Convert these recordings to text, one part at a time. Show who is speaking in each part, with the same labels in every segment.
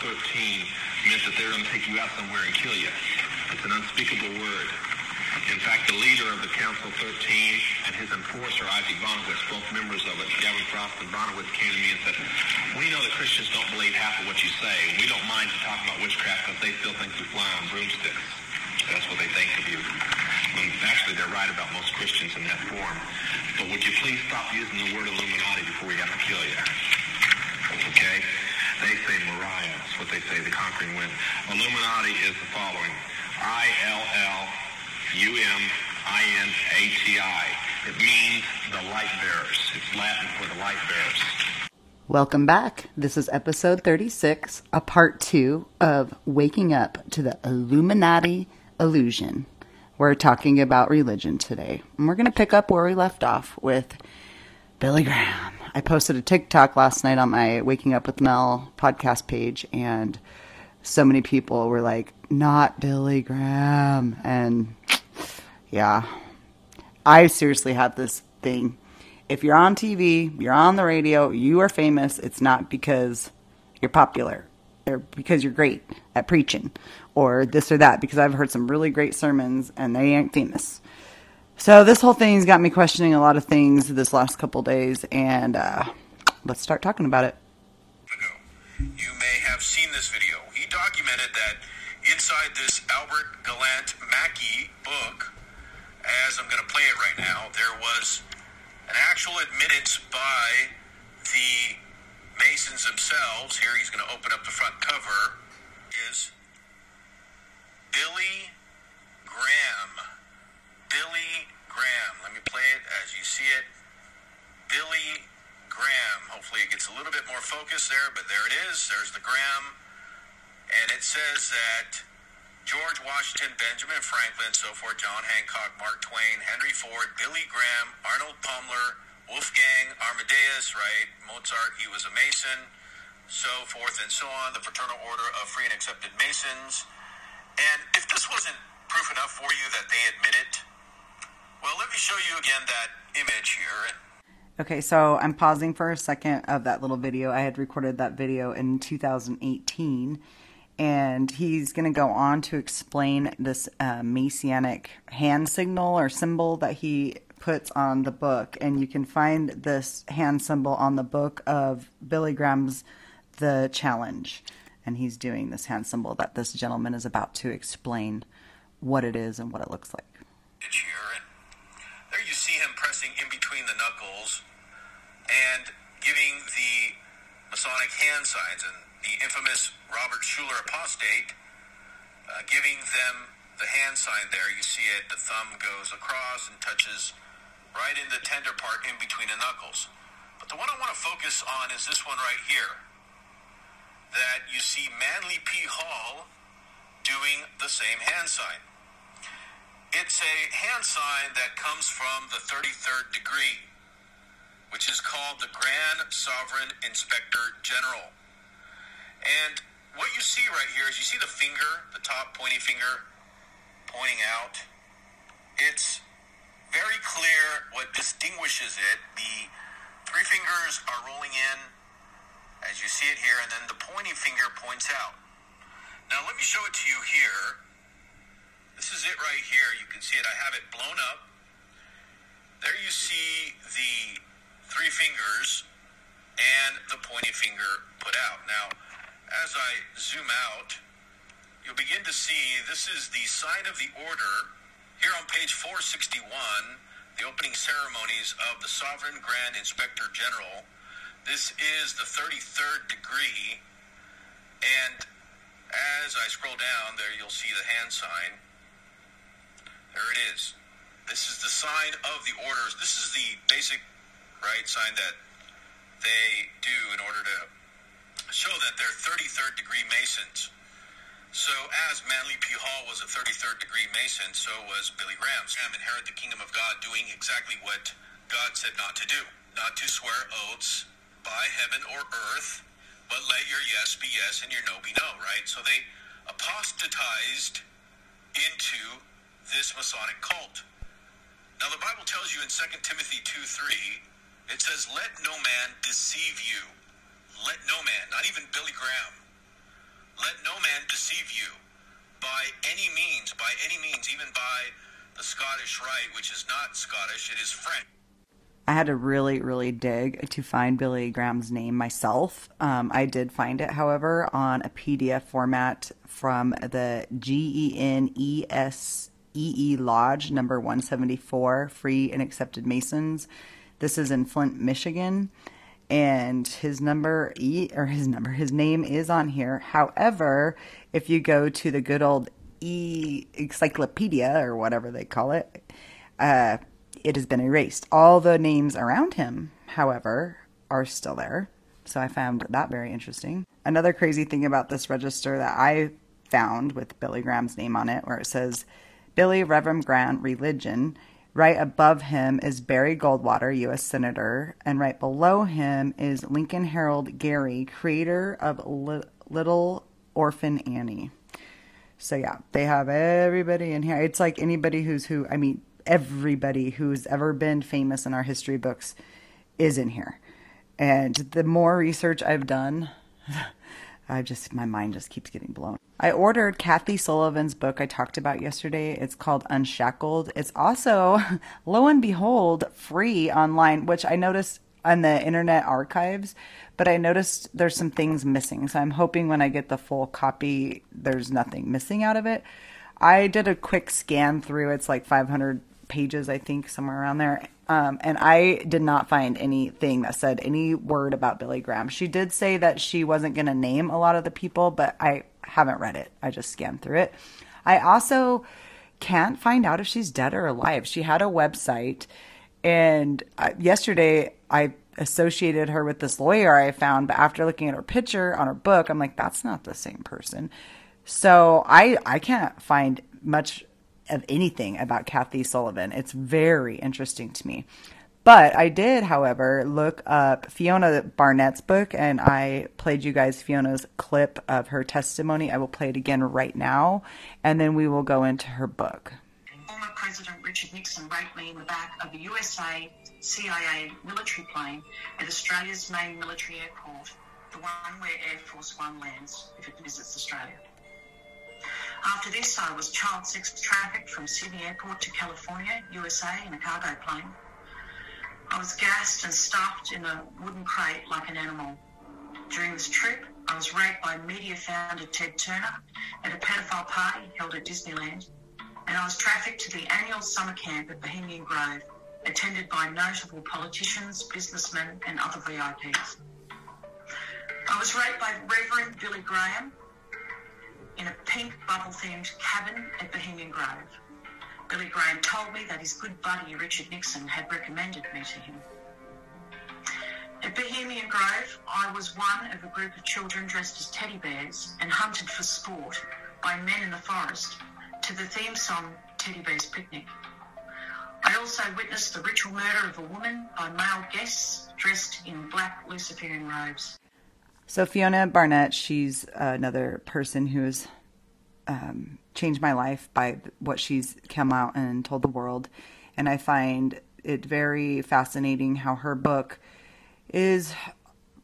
Speaker 1: 13 meant that they're going to take you out somewhere and kill you. It's an unspeakable word. In fact, the leader of the Council 13 and his enforcer, Isaac Bonewits, both members of it, Gavin Frost and Bonewits, came to me and said, we know that Christians don't believe half of what you say. We don't mind you talking about witchcraft because they still think you fly on broomsticks. That's what they think of you. Actually, they're right about most Christians in that form. But would you please stop using the word Illuminati before we have to kill you? Okay? They say Mariah. That's what they say, the conquering wind. Illuminati is the following. I-L-L-U-M-I-N-A-T-I. It means the light bearers. It's Latin for the light bearers.
Speaker 2: Welcome back. This is episode 36, a part two of Waking Up to the Illuminati Illusion. We're talking about religion today. And we're going to pick up where we left off with Billy Graham. I posted a TikTok last night on my Waking Up with Mel podcast page, and so many people were like, not Billy Graham. And yeah, I seriously had this thing. If you're on TV, you're on the radio, you are famous, it's not because you're popular or because you're great at preaching or this or that, because I've heard some really great sermons and they ain't famous. So this whole thing's got me questioning a lot of things this last couple days, and uh, let's start talking about it.
Speaker 3: You may have seen this video. He documented that inside this Albert Gallatin Mackey book, as I'm going to play it right now, there was an actual admittance by the Masons themselves. Here he's going to open up the front cover. Is Billy Graham. Billy Graham. Let me play it as you see it. Billy Graham. Hopefully it gets a little bit more focus there, but there it is. There's the Graham. And it says that George Washington, Benjamin Franklin, so forth, John Hancock, Mark Twain, Henry Ford, Billy Graham, Arnold Palmer, Wolfgang Amadeus, right? Mozart, he was a Mason, so forth and so on. The Fraternal Order of Free and Accepted Masons. And if this wasn't proof enough for you that they admit it, well, let me show you again that image here.
Speaker 2: Okay, so I'm pausing for a second of that little video. I had recorded that video in 2018 and he's going to go on to explain this uh, messianic hand signal or symbol that he puts on the book and you can find this hand symbol on the book of billy graham's the challenge and he's doing this hand symbol that this gentleman is about to explain what it is and what it looks like
Speaker 3: here and there you see him pressing in between the knuckles and giving the masonic hand signs and the infamous Robert Schuller apostate, uh, giving them the hand sign there. You see it, the thumb goes across and touches right in the tender part in between the knuckles. But the one I want to focus on is this one right here. That you see Manly P. Hall doing the same hand sign. It's a hand sign that comes from the 33rd degree, which is called the Grand Sovereign Inspector General. And what you see right here is you see the finger, the top pointy finger pointing out. It's very clear what distinguishes it. The three fingers are rolling in, as you see it here, and then the pointy finger points out. Now, let me show it to you here. This is it right here. You can see it. I have it blown up. There you see the three fingers and the pointy finger put out. Now, as I zoom out, you'll begin to see this is the sign of the order here on page 461, the opening ceremonies of the Sovereign Grand Inspector General. This is the 33rd degree, and as I scroll down there, you'll see the hand sign. There it is. This is the sign of the orders. This is the basic, right, sign that they do in order to show that they're 33rd degree Masons. So, as Manly P. Hall was a 33rd degree Mason, so was Billy Graham. Graham inherit the kingdom of God doing exactly what God said not to do not to swear oaths by heaven or earth, but let your yes be yes and your no be no, right? So they apostatized into this Masonic cult. Now, the Bible tells you in 2 Timothy 2 3, it says, Let no man deceive you. Let no man, not even Billy Graham, let no man deceive you by any means, by any means, even by the Scottish Rite, which is not Scottish, it is French.
Speaker 2: I had to really, really dig to find Billy Graham's name myself. Um, I did find it, however, on a PDF format from the G E N E S E E Lodge, number 174, Free and Accepted Masons. This is in Flint, Michigan. And his number, E, or his number, his name is on here. However, if you go to the good old E encyclopedia or whatever they call it, uh, it has been erased. All the names around him, however, are still there. So I found that very interesting. Another crazy thing about this register that I found with Billy Graham's name on it, where it says Billy Reverend Grant, Religion. Right above him is Barry Goldwater, U.S. Senator, and right below him is Lincoln Harold Gary, creator of Li- Little Orphan Annie. So yeah, they have everybody in here. It's like anybody who's who. I mean, everybody who's ever been famous in our history books is in here. And the more research I've done, I just my mind just keeps getting blown. I ordered Kathy Sullivan's book I talked about yesterday. It's called Unshackled. It's also, lo and behold, free online, which I noticed on the Internet Archives, but I noticed there's some things missing. So I'm hoping when I get the full copy, there's nothing missing out of it. I did a quick scan through. It's like 500 pages, I think, somewhere around there. Um, and I did not find anything that said any word about Billy Graham. She did say that she wasn't going to name a lot of the people, but I haven't read it. I just scanned through it. I also can't find out if she's dead or alive. She had a website, and uh, yesterday I associated her with this lawyer I found, but after looking at her picture on her book, I'm like, that's not the same person. So I I can't find much of anything about Kathy Sullivan. It's very interesting to me. But I did, however, look up Fiona Barnett's book and I played you guys Fiona's clip of her testimony. I will play it again right now and then we will go into her book.
Speaker 4: Former President Richard Nixon wrote me in the back of a USA CIA military plane at Australia's main military airport, the one where Air Force One lands if it visits Australia. After this, I was child sex trafficked from Sydney Airport to California, USA, in a cargo plane. I was gassed and stuffed in a wooden crate like an animal. During this trip, I was raped by media founder Ted Turner at a pedophile party held at Disneyland, and I was trafficked to the annual summer camp at Bohemian Grove, attended by notable politicians, businessmen, and other VIPs. I was raped by Reverend Billy Graham in a pink bubble themed cabin at Bohemian Grove. Billy Graham told me that his good buddy Richard Nixon had recommended me to him. At Bohemian Grove, I was one of a group of children dressed as teddy bears and hunted for sport by men in the forest to the theme song Teddy Bear's Picnic. I also witnessed the ritual murder of a woman by male guests dressed in black Luciferian robes.
Speaker 2: So Fiona Barnett, she's another person who's um, changed my life by what she's come out and told the world, and I find it very fascinating how her book is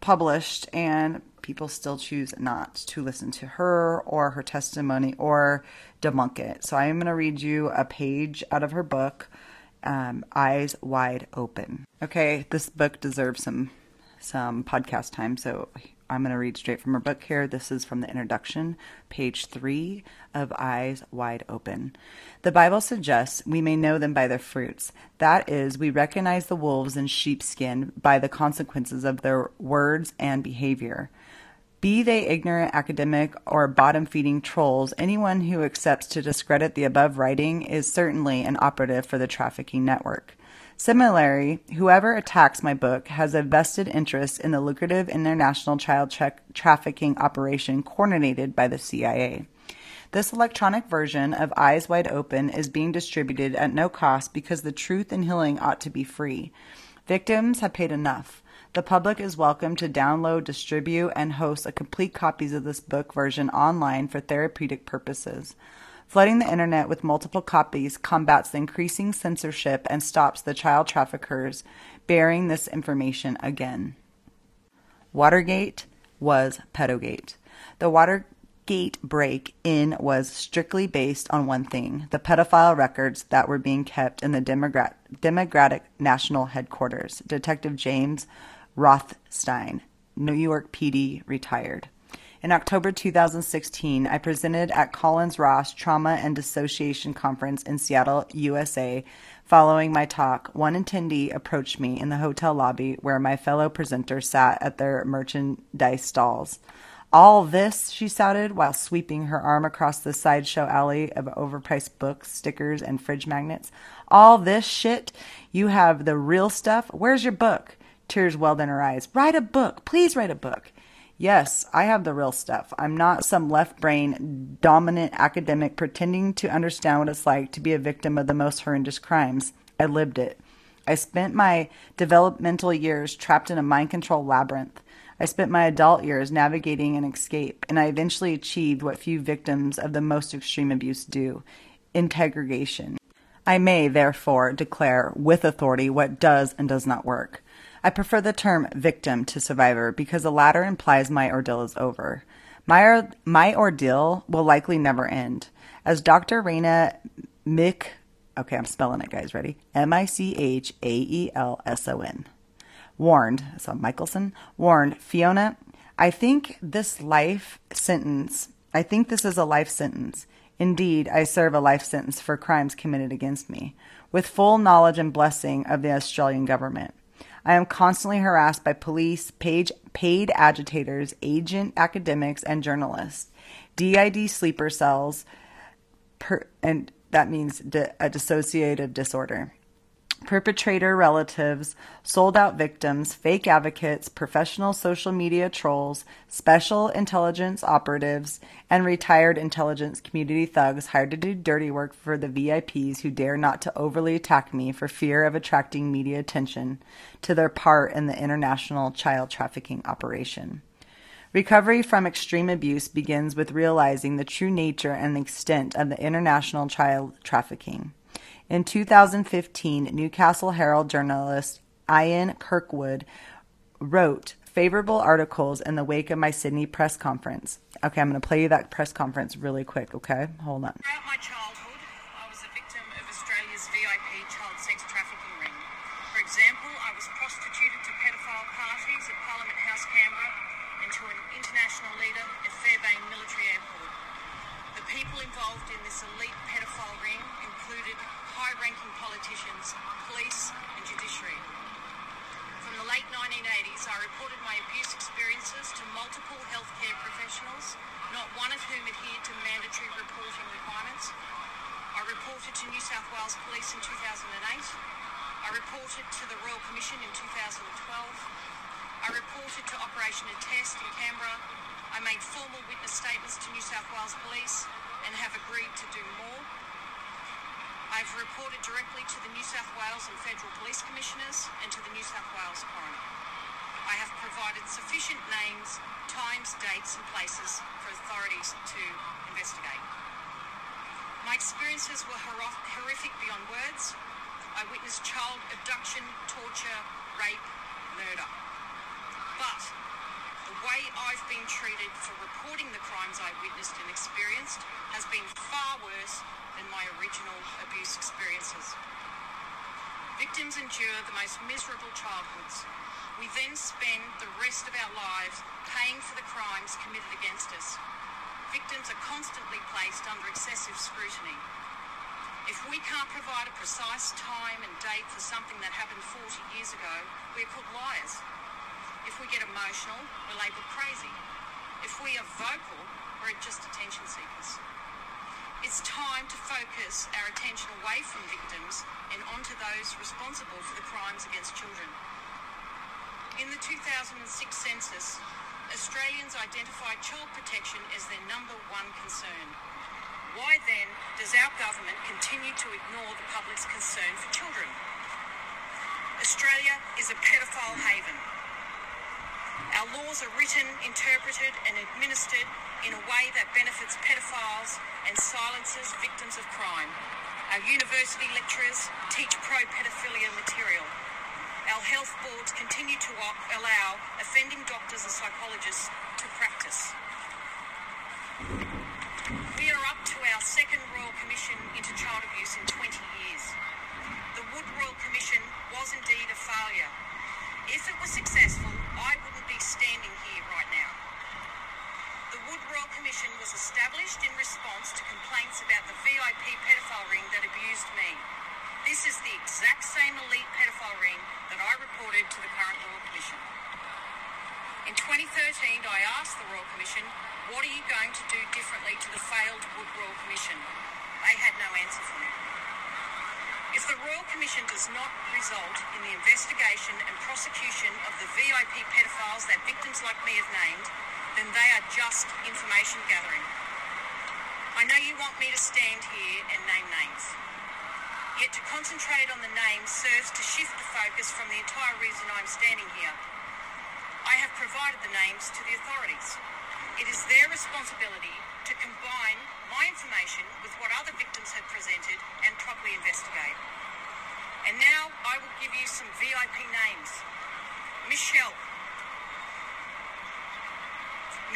Speaker 2: published and people still choose not to listen to her or her testimony or debunk it. So I am going to read you a page out of her book, um, Eyes Wide Open. Okay, this book deserves some some podcast time, so I'm going to read straight from her book here. This is from the introduction, page three of Eyes Wide Open. The Bible suggests we may know them by their fruits. That is, we recognize the wolves in sheepskin by the consequences of their words and behavior. Be they ignorant academic or bottom feeding trolls, anyone who accepts to discredit the above writing is certainly an operative for the trafficking network. Similarly, whoever attacks my book has a vested interest in the lucrative international child tra- trafficking operation coordinated by the CIA. This electronic version of Eyes Wide Open is being distributed at no cost because the truth and healing ought to be free. Victims have paid enough. The public is welcome to download, distribute, and host a complete copies of this book version online for therapeutic purposes. Flooding the internet with multiple copies combats the increasing censorship and stops the child traffickers bearing this information again. Watergate was pedogate. The Watergate break in was strictly based on one thing the pedophile records that were being kept in the Democrat- Democratic National Headquarters. Detective James Rothstein, New York PD, retired. In October 2016, I presented at Collins Ross Trauma and Dissociation Conference in Seattle, USA. Following my talk, one attendee approached me in the hotel lobby where my fellow presenters sat at their merchandise stalls. All this, she shouted while sweeping her arm across the sideshow alley of overpriced books, stickers, and fridge magnets. All this shit? You have the real stuff? Where's your book? Tears welled in her eyes. Write a book. Please write a book. Yes, I have the real stuff. I'm not some left brain dominant academic pretending to understand what it's like to be a victim of the most horrendous crimes. I lived it. I spent my developmental years trapped in a mind control labyrinth. I spent my adult years navigating an escape, and I eventually achieved what few victims of the most extreme abuse do integration. I may, therefore, declare with authority what does and does not work. I prefer the term victim to survivor because the latter implies my ordeal is over. My, my ordeal will likely never end. As Dr. Raina Mick, okay, I'm spelling it, guys, ready? M I C H A E L S O N, warned, so Michaelson, warned Fiona, I think this life sentence, I think this is a life sentence. Indeed, I serve a life sentence for crimes committed against me, with full knowledge and blessing of the Australian government. I am constantly harassed by police, paid, paid agitators, agent academics, and journalists. DID sleeper cells, per, and that means di- a dissociative disorder perpetrator relatives, sold out victims, fake advocates, professional social media trolls, special intelligence operatives, and retired intelligence community thugs hired to do dirty work for the VIPs who dare not to overly attack me for fear of attracting media attention to their part in the international child trafficking operation. Recovery from extreme abuse begins with realizing the true nature and extent of the international child trafficking. In 2015, Newcastle Herald journalist Ian Kirkwood wrote favorable articles in the wake of my Sydney press conference. Okay, I'm going to play you that press conference really quick, okay? Hold on.
Speaker 5: Throughout my childhood, I was a victim of Australia's VIP child sex trafficking ring. For example, I was prostituted to pedophile parties at Parliament House, Canberra, and to an international leader at Fairbairn Military Airport. The people involved in this elite pedophile ring included high-ranking politicians, police and judiciary. From the 1980s, I reported my abuse experiences to multiple healthcare professionals, not one of whom adhered to mandatory reporting requirements. I reported to New South Wales Police in 2008. I reported to the Royal Commission in 2012. I reported to Operation Attest in Canberra. I made formal witness statements to New South Wales Police and have agreed to do more. I've reported directly to the New South Wales and Federal Police Commissioners and to the New South Wales Coroner. I have provided sufficient names, times, dates and places for authorities to investigate. My experiences were horrific beyond words. I witnessed child abduction, torture, rape, murder. But the way I've been treated for reporting the crimes I witnessed and experienced has been far worse than my original abuse experiences. Victims endure the most miserable childhoods. We then spend the rest of our lives paying for the crimes committed against us. Victims are constantly placed under excessive scrutiny. If we can't provide a precise time and date for something that happened 40 years ago, we're called liars. If we get emotional, we're labelled crazy. If we are vocal, we're just attention seekers. It's time to focus our attention away from victims and onto those responsible for the crimes against children. In the 2006 census, Australians identified child protection as their number one concern. Why then does our government continue to ignore the public's concern for children? Australia is a pedophile haven. Our laws are written, interpreted, and administered in a way that benefits pedophiles and silences victims of crime. Our university lecturers teach pro-pedophilia material. Our health boards continue to allow offending doctors and psychologists to practice. We are up to our second Royal Commission into child abuse in 20 years. The Wood Royal Commission was indeed a failure. If it was successful, I wouldn't be standing here right now. The Wood Royal Commission was established in response to complaints about the VIP pedophile ring that abused me. This is the exact same elite pedophile ring that I reported to the current Royal Commission. In 2013, I asked the Royal Commission, what are you going to do differently to the failed Wood Royal Commission? They had no answer for me. If the Royal Commission does not result in the investigation and prosecution of the VIP pedophiles that victims like me have named, then they are just information gathering. I know you want me to stand here and name names. Yet to concentrate on the names serves to shift the focus from the entire reason I'm standing here. I have provided the names to the authorities. It is their responsibility to combine my information with what other victims have presented and properly investigate. And now I will give you some VIP names. Michelle.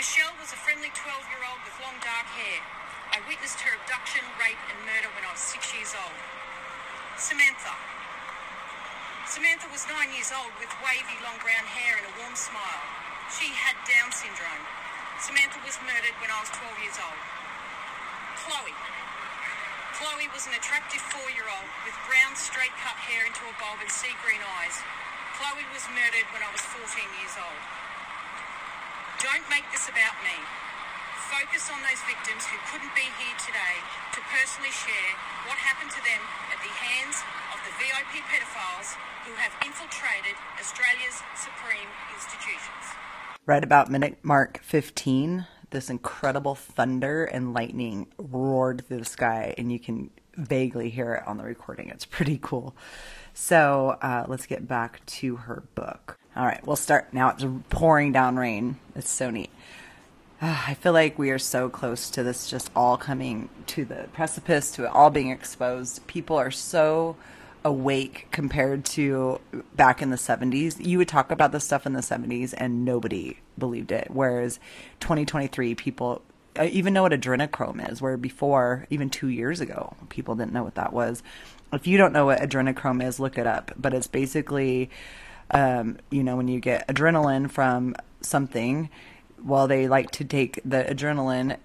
Speaker 5: Michelle was a friendly 12-year-old with long dark hair. I witnessed her abduction, rape and murder when I was six years old. Samantha. Samantha was nine years old with wavy long brown hair and a warm smile. She had Down syndrome. Samantha was murdered when I was 12 years old. Chloe. Chloe was an attractive four-year-old with brown straight cut hair into a bob and sea green eyes. Chloe was murdered when I was 14 years old. Don't make this about me. Focus on those victims who couldn't be here today to personally share what happened to them at the hands of the VIP pedophiles who have infiltrated Australia's supreme institutions.
Speaker 2: Right about minute mark 15, this incredible thunder and lightning roared through the sky, and you can vaguely hear it on the recording. It's pretty cool. So uh, let's get back to her book. All right, we'll start now. It's pouring down rain. It's so neat. Uh, I feel like we are so close to this just all coming to the precipice, to it all being exposed. People are so awake compared to back in the 70s. You would talk about this stuff in the 70s and nobody believed it. Whereas 2023, people even know what adrenochrome is, where before, even two years ago, people didn't know what that was. If you don't know what adrenochrome is, look it up. But it's basically, um, you know, when you get adrenaline from something, well, they like to take the adrenaline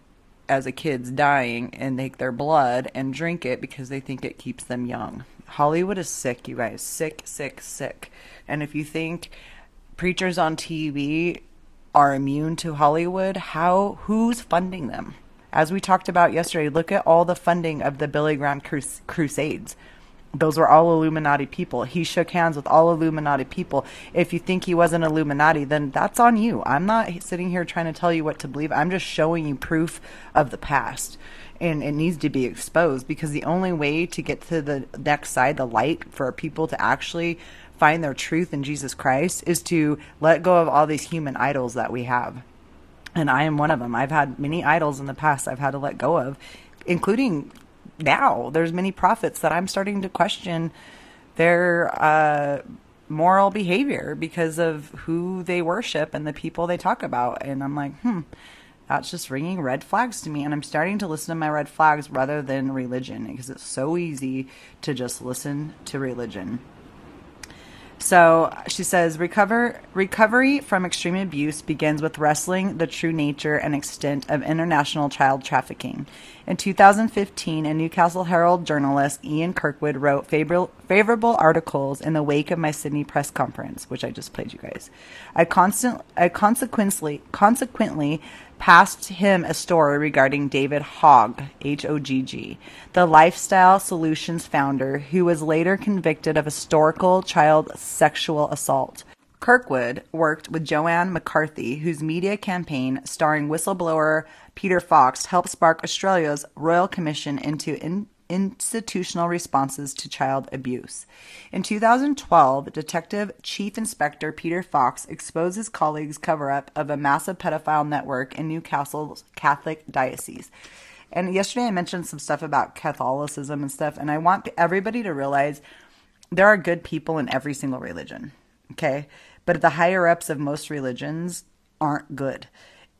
Speaker 2: as a kid's dying and take their blood and drink it because they think it keeps them young. Hollywood is sick, you guys. Sick, sick, sick. And if you think preachers on TV are immune to Hollywood, how who's funding them? As we talked about yesterday, look at all the funding of the Billy Graham crus- crusades. Those were all Illuminati people. He shook hands with all Illuminati people. If you think he wasn't Illuminati, then that's on you. I'm not sitting here trying to tell you what to believe. I'm just showing you proof of the past. And it needs to be exposed because the only way to get to the next side, the light, for people to actually find their truth in Jesus Christ is to let go of all these human idols that we have. And I am one of them. I've had many idols in the past I've had to let go of, including now. There's many prophets that I'm starting to question their uh, moral behavior because of who they worship and the people they talk about. And I'm like, hmm, that's just ringing red flags to me. And I'm starting to listen to my red flags rather than religion because it's so easy to just listen to religion. So she says recover recovery from extreme abuse begins with wrestling the true nature and extent of international child trafficking. In 2015, a Newcastle Herald journalist, Ian Kirkwood, wrote favorable, articles in the wake of my Sydney press conference, which I just played you guys. I constant I consequently consequently passed him a story regarding David Hogg, H O G G, the Lifestyle Solutions founder who was later convicted of historical child sexual assault. Kirkwood worked with Joanne McCarthy, whose media campaign starring whistleblower Peter Fox helped spark Australia's Royal Commission into in- institutional responses to child abuse. In 2012, Detective Chief Inspector Peter Fox exposed his colleagues' cover up of a massive pedophile network in Newcastle's Catholic diocese. And yesterday I mentioned some stuff about Catholicism and stuff, and I want everybody to realize there are good people in every single religion. Okay? But the higher ups of most religions aren't good.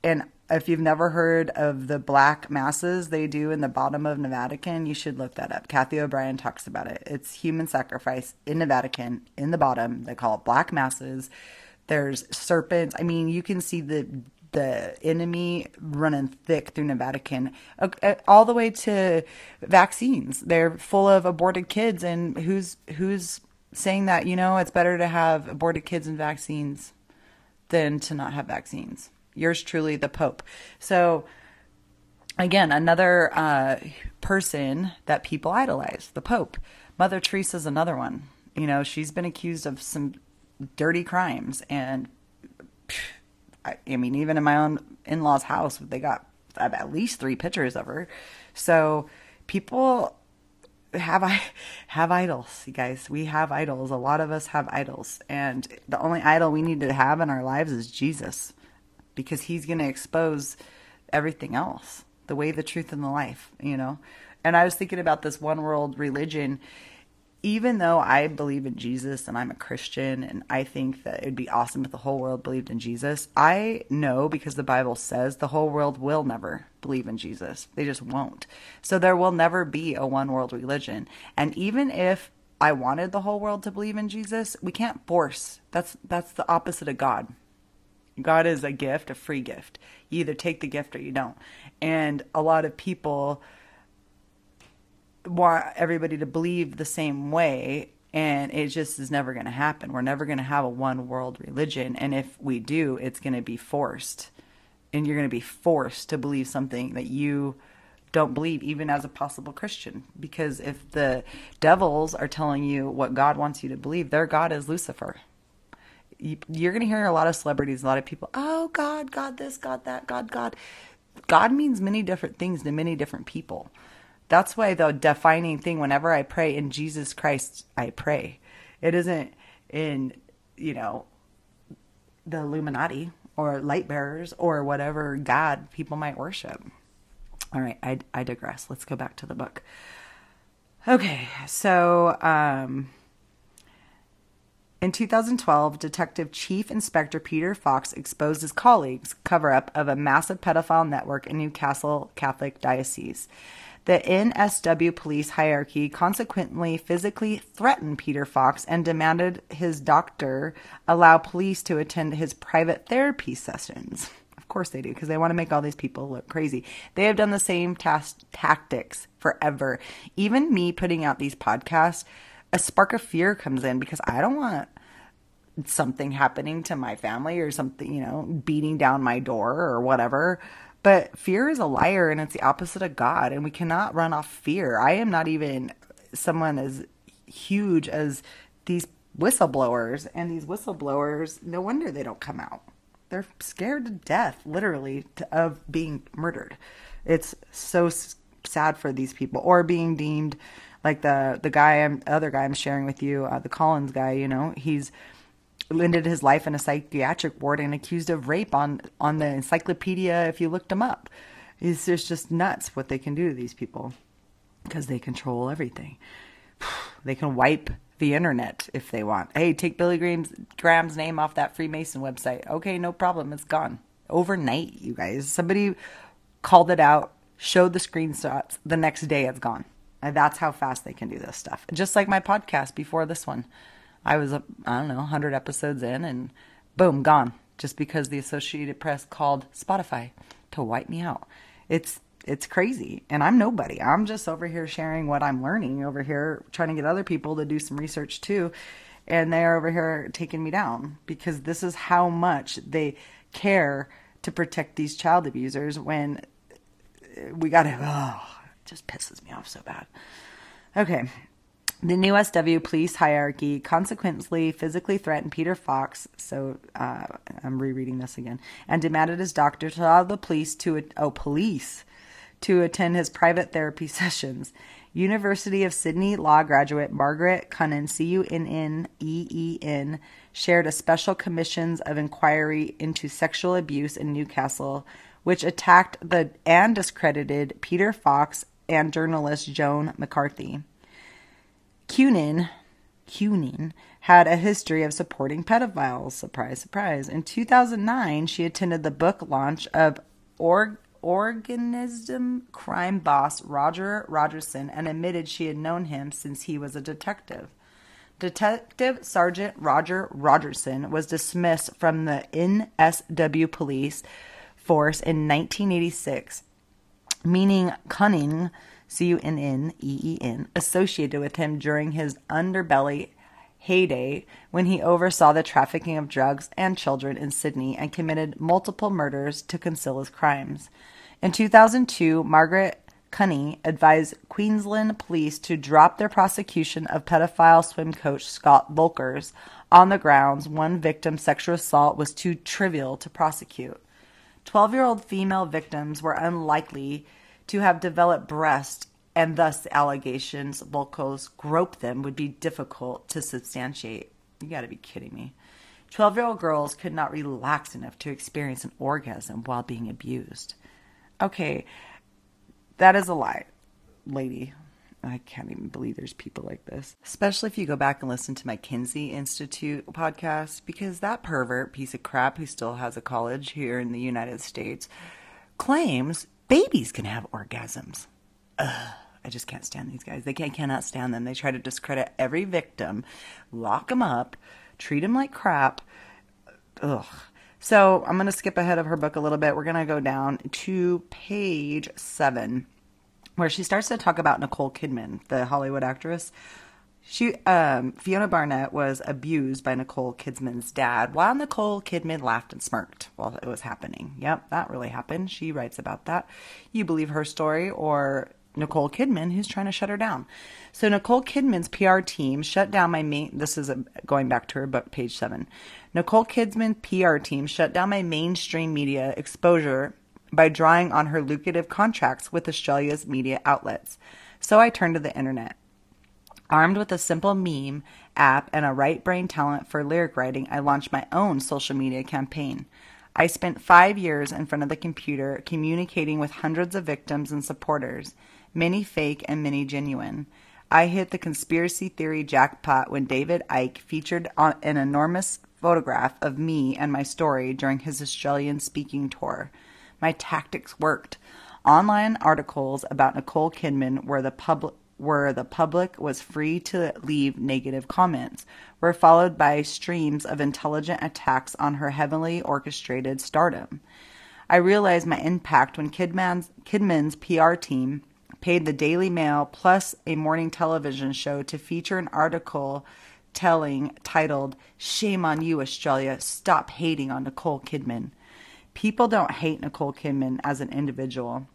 Speaker 2: And if you've never heard of the black masses they do in the bottom of the Vatican, you should look that up. Kathy O'Brien talks about it. It's human sacrifice in the Vatican, in the bottom. They call it black masses. There's serpents. I mean, you can see the the enemy running thick through uh, uh, all the way to vaccines. They're full of aborted kids, and who's who's saying that you know it's better to have aborted kids and vaccines than to not have vaccines. Yours truly, the Pope. So again, another uh, person that people idolize, the Pope. Mother Teresa's another one. You know, she's been accused of some dirty crimes, and I, I mean, even in my own in law's house, they got at least three pictures of her. So people have I have idols, you guys. We have idols. A lot of us have idols, and the only idol we need to have in our lives is Jesus, because He's going to expose everything else, the way, the truth, and the life. You know. And I was thinking about this one world religion even though I believe in Jesus and I'm a Christian and I think that it'd be awesome if the whole world believed in Jesus, I know because the Bible says the whole world will never believe in Jesus. They just won't. So there will never be a one world religion. And even if I wanted the whole world to believe in Jesus, we can't force. That's that's the opposite of God. God is a gift, a free gift. You either take the gift or you don't. And a lot of people want everybody to believe the same way and it just is never going to happen. We're never going to have a one world religion and if we do, it's going to be forced. And you're going to be forced to believe something that you don't believe even as a possible Christian because if the devils are telling you what God wants you to believe, their God is Lucifer. You're going to hear a lot of celebrities, a lot of people, "Oh God, God this, God that, God God." God means many different things to many different people. That's why the defining thing whenever I pray in Jesus Christ, I pray. It isn't in, you know, the Illuminati or light bearers or whatever God people might worship. All right, I, I digress. Let's go back to the book. Okay, so um, in 2012, Detective Chief Inspector Peter Fox exposed his colleagues' cover up of a massive pedophile network in Newcastle Catholic Diocese. The NSW police hierarchy consequently physically threatened Peter Fox and demanded his doctor allow police to attend his private therapy sessions. Of course they do, because they want to make all these people look crazy. They have done the same tactics forever. Even me putting out these podcasts, a spark of fear comes in because I don't want something happening to my family or something, you know, beating down my door or whatever. But fear is a liar and it's the opposite of God, and we cannot run off fear. I am not even someone as huge as these whistleblowers, and these whistleblowers, no wonder they don't come out. They're scared to death, literally, to, of being murdered. It's so sad for these people, or being deemed like the the guy, I'm, other guy I'm sharing with you, uh, the Collins guy. You know, he's ended his life in a psychiatric ward and accused of rape on on the encyclopedia if you looked him up. It's just, just nuts what they can do to these people because they control everything. They can wipe the internet if they want. Hey, take Billy Graham's, Graham's name off that Freemason website. Okay, no problem. It's gone. Overnight, you guys. Somebody called it out, showed the screenshots. The next day, it's gone. That's how fast they can do this stuff. Just like my podcast before this one. I was, uh, I don't know, 100 episodes in and boom, gone. Just because the Associated Press called Spotify to wipe me out. It's it's crazy and i'm nobody i'm just over here sharing what i'm learning over here trying to get other people to do some research too and they're over here taking me down because this is how much they care to protect these child abusers when we gotta oh, it just pisses me off so bad okay the new SW police hierarchy consequently physically threatened Peter Fox, so uh, I'm rereading this again, and demanded his doctor to allow the police to oh police to attend his private therapy sessions. University of Sydney law graduate Margaret Cunneen, C U N N E E N, shared a special commissions of inquiry into sexual abuse in Newcastle, which attacked the and discredited Peter Fox and journalist Joan McCarthy. Cunneen, Cunneen had a history of supporting pedophiles. Surprise, surprise. In 2009, she attended the book launch of or- organism crime boss Roger Rogerson and admitted she had known him since he was a detective. Detective Sergeant Roger Rogerson was dismissed from the NSW police force in 1986, meaning Cunneen, C U N N E E N, associated with him during his underbelly heyday when he oversaw the trafficking of drugs and children in Sydney and committed multiple murders to conceal his crimes. In 2002, Margaret Cunneen advised Queensland police to drop their prosecution of pedophile swim coach Scott Volkers on the grounds one victim's sexual assault was too trivial to prosecute. 12 year old female victims were unlikely to have developed breasts, and thus the allegations Volkers groped them would be difficult to substantiate. You gotta be kidding me. 12 year old girls could not relax enough to experience an orgasm while being abused. Okay, that is a lie, lady. I can't even believe there's people like this. Especially if you go back and listen to my Kinsey Institute podcast, because that pervert piece of crap who still has a college here in the United States claims babies can have orgasms. Ugh, I just can't stand these guys. They can, cannot stand them. They try to discredit every victim, lock them up, treat them like crap. Ugh. So I'm going to skip ahead of her book a little bit. We're going to go down to page seven, where she starts to talk about Nicole Kidman, the Hollywood actress. She, um, Fiona Barnett was abused by Nicole Kidman's dad while Nicole Kidman laughed and smirked while it was happening. Yep, that really happened. She writes about that. You believe her story or Nicole Kidman, who's trying to shut her down. So Nicole Kidman's PR team shut down my main. This is a, going back to her book, page seven. Nicole Kidman's PR team shut down my mainstream media exposure by drawing on her lucrative contracts with Australia's media outlets. So I turned to the internet. Armed with a simple meme app and a right brain talent for lyric writing, I launched my own social media campaign. I spent five years in front of the computer communicating with hundreds of victims and supporters many fake and many genuine. I hit the conspiracy theory jackpot when David Icke featured an enormous photograph of me and my story during his Australian speaking tour. My tactics worked. Online articles about Nicole Kidman where the public where the public was free to leave negative comments were followed by streams of intelligent attacks on her heavily orchestrated stardom. I realized my impact when Kidman's, Kidman's PR team paid the Daily Mail plus a morning television show to feature an article telling titled Shame on You Australia Stop Hating on Nicole Kidman. People don't hate Nicole Kidman as an individual.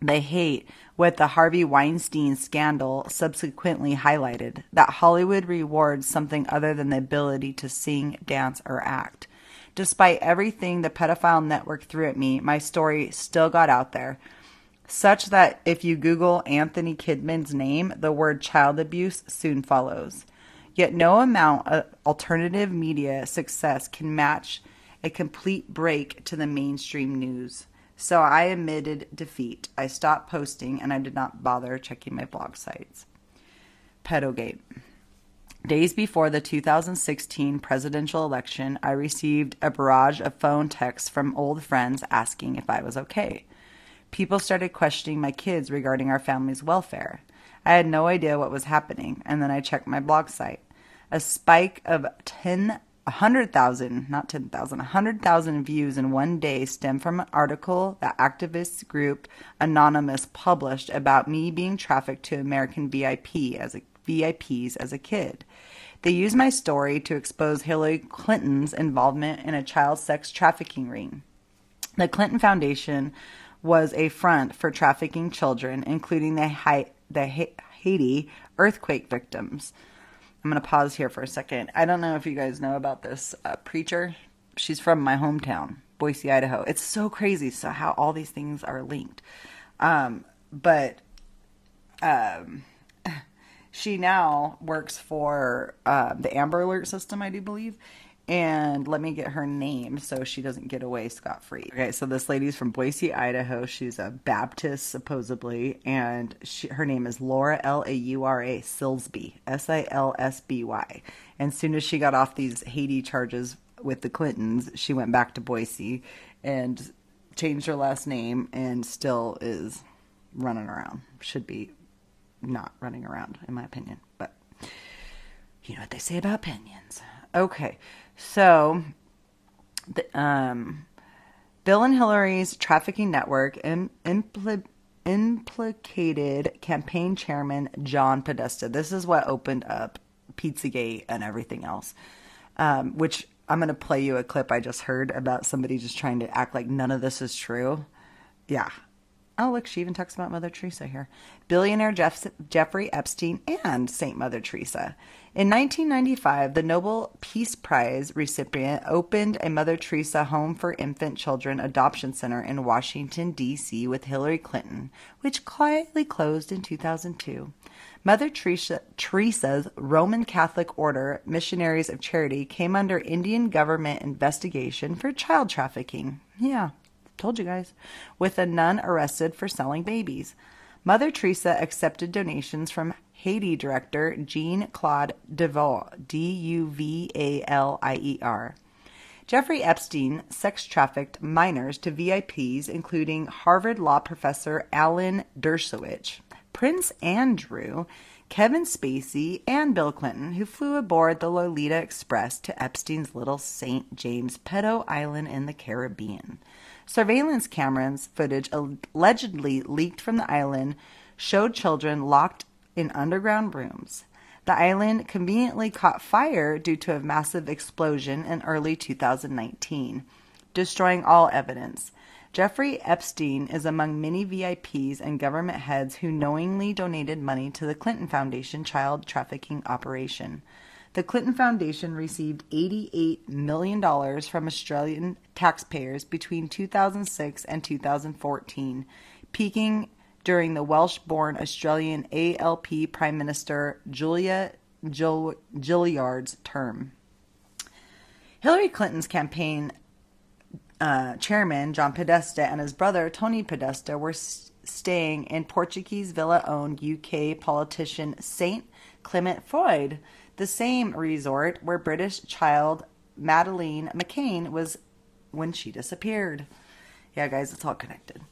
Speaker 2: They hate what the Harvey Weinstein scandal subsequently highlighted that Hollywood rewards something other than the ability to sing, dance, or act. Despite everything the pedophile network threw at me, my story still got out there such that if you Google Anthony Kidman's name, the word child abuse soon follows. Yet no amount of alternative media success can match a complete break to the mainstream news. So I admitted defeat. I stopped posting and I did not bother checking my blog sites. Pedogate. Days before the 2016 presidential election, I received a barrage of phone texts from old friends asking if I was okay. People started questioning my kids regarding our family's welfare. I had no idea what was happening, and then I checked my blog site. A spike of 10 100,000, not 10,000, 100,000 views in one day stem from an article that activist group Anonymous published about me being trafficked to American VIP as a, VIPs as a kid. They used my story to expose Hillary Clinton's involvement in a child sex trafficking ring. The Clinton Foundation was a front for trafficking children, including the, ha- the ha- Haiti earthquake victims. I'm going to pause here for a second. I don't know if you guys know about this uh, preacher. She's from my hometown, Boise, Idaho. It's so crazy so how all these things are linked. Um, but um, she now works for uh, the Amber Alert system, I do believe, and let me get her name so she doesn't get away scot free. Okay, so this lady's from Boise, Idaho. She's a Baptist, supposedly, and she, her name is Laura L A U R A Silsby, S I L S B Y. And soon as she got off these Haiti charges with the Clintons, she went back to Boise and changed her last name and still is running around. Should be not running around, in my opinion. But you know what they say about opinions. Okay, so the, um, Bill and Hillary's trafficking network Im- impl- implicated campaign chairman John Podesta. This is what opened up Pizzagate and everything else, um, which I'm going to play you a clip I just heard about somebody just trying to act like none of this is true. Yeah. Oh, look, she even talks about Mother Teresa here. Billionaire Jeff- Jeffrey Epstein and St. Mother Teresa. In 1995, the Nobel Peace Prize recipient opened a Mother Teresa Home for Infant Children Adoption Center in Washington, D.C. with Hillary Clinton, which quietly closed in 2002. Mother Teresa, Teresa's Roman Catholic Order Missionaries of Charity came under Indian government investigation for child trafficking. Yeah, told you guys. With a nun arrested for selling babies. Mother Teresa accepted donations from Haiti director Jean Claude Duvalier, D U V A L I E R. Jeffrey Epstein sex trafficked minors to VIPs, including Harvard law professor Alan Dershowitz, Prince Andrew, Kevin Spacey, and Bill Clinton, who flew aboard the Lolita Express to Epstein's little St. James pedo island in the Caribbean. Surveillance cameras footage allegedly leaked from the island showed children locked in underground rooms. The island conveniently caught fire due to a massive explosion in early 2019, destroying all evidence. Jeffrey Epstein is among many VIPs and government heads who knowingly donated money to the Clinton Foundation child trafficking operation. The Clinton Foundation received $88 million from Australian taxpayers between 2006 and 2014, peaking during the Welsh born Australian ALP Prime Minister Julia Gillard's term. Hillary Clinton's campaign uh, chairman, John Podesta, and his brother, Tony Podesta, were s- staying in Portuguese villa owned UK politician St. Clement Freud, the same resort where British child Madeleine McCann was when she disappeared. Yeah, guys, it's all connected.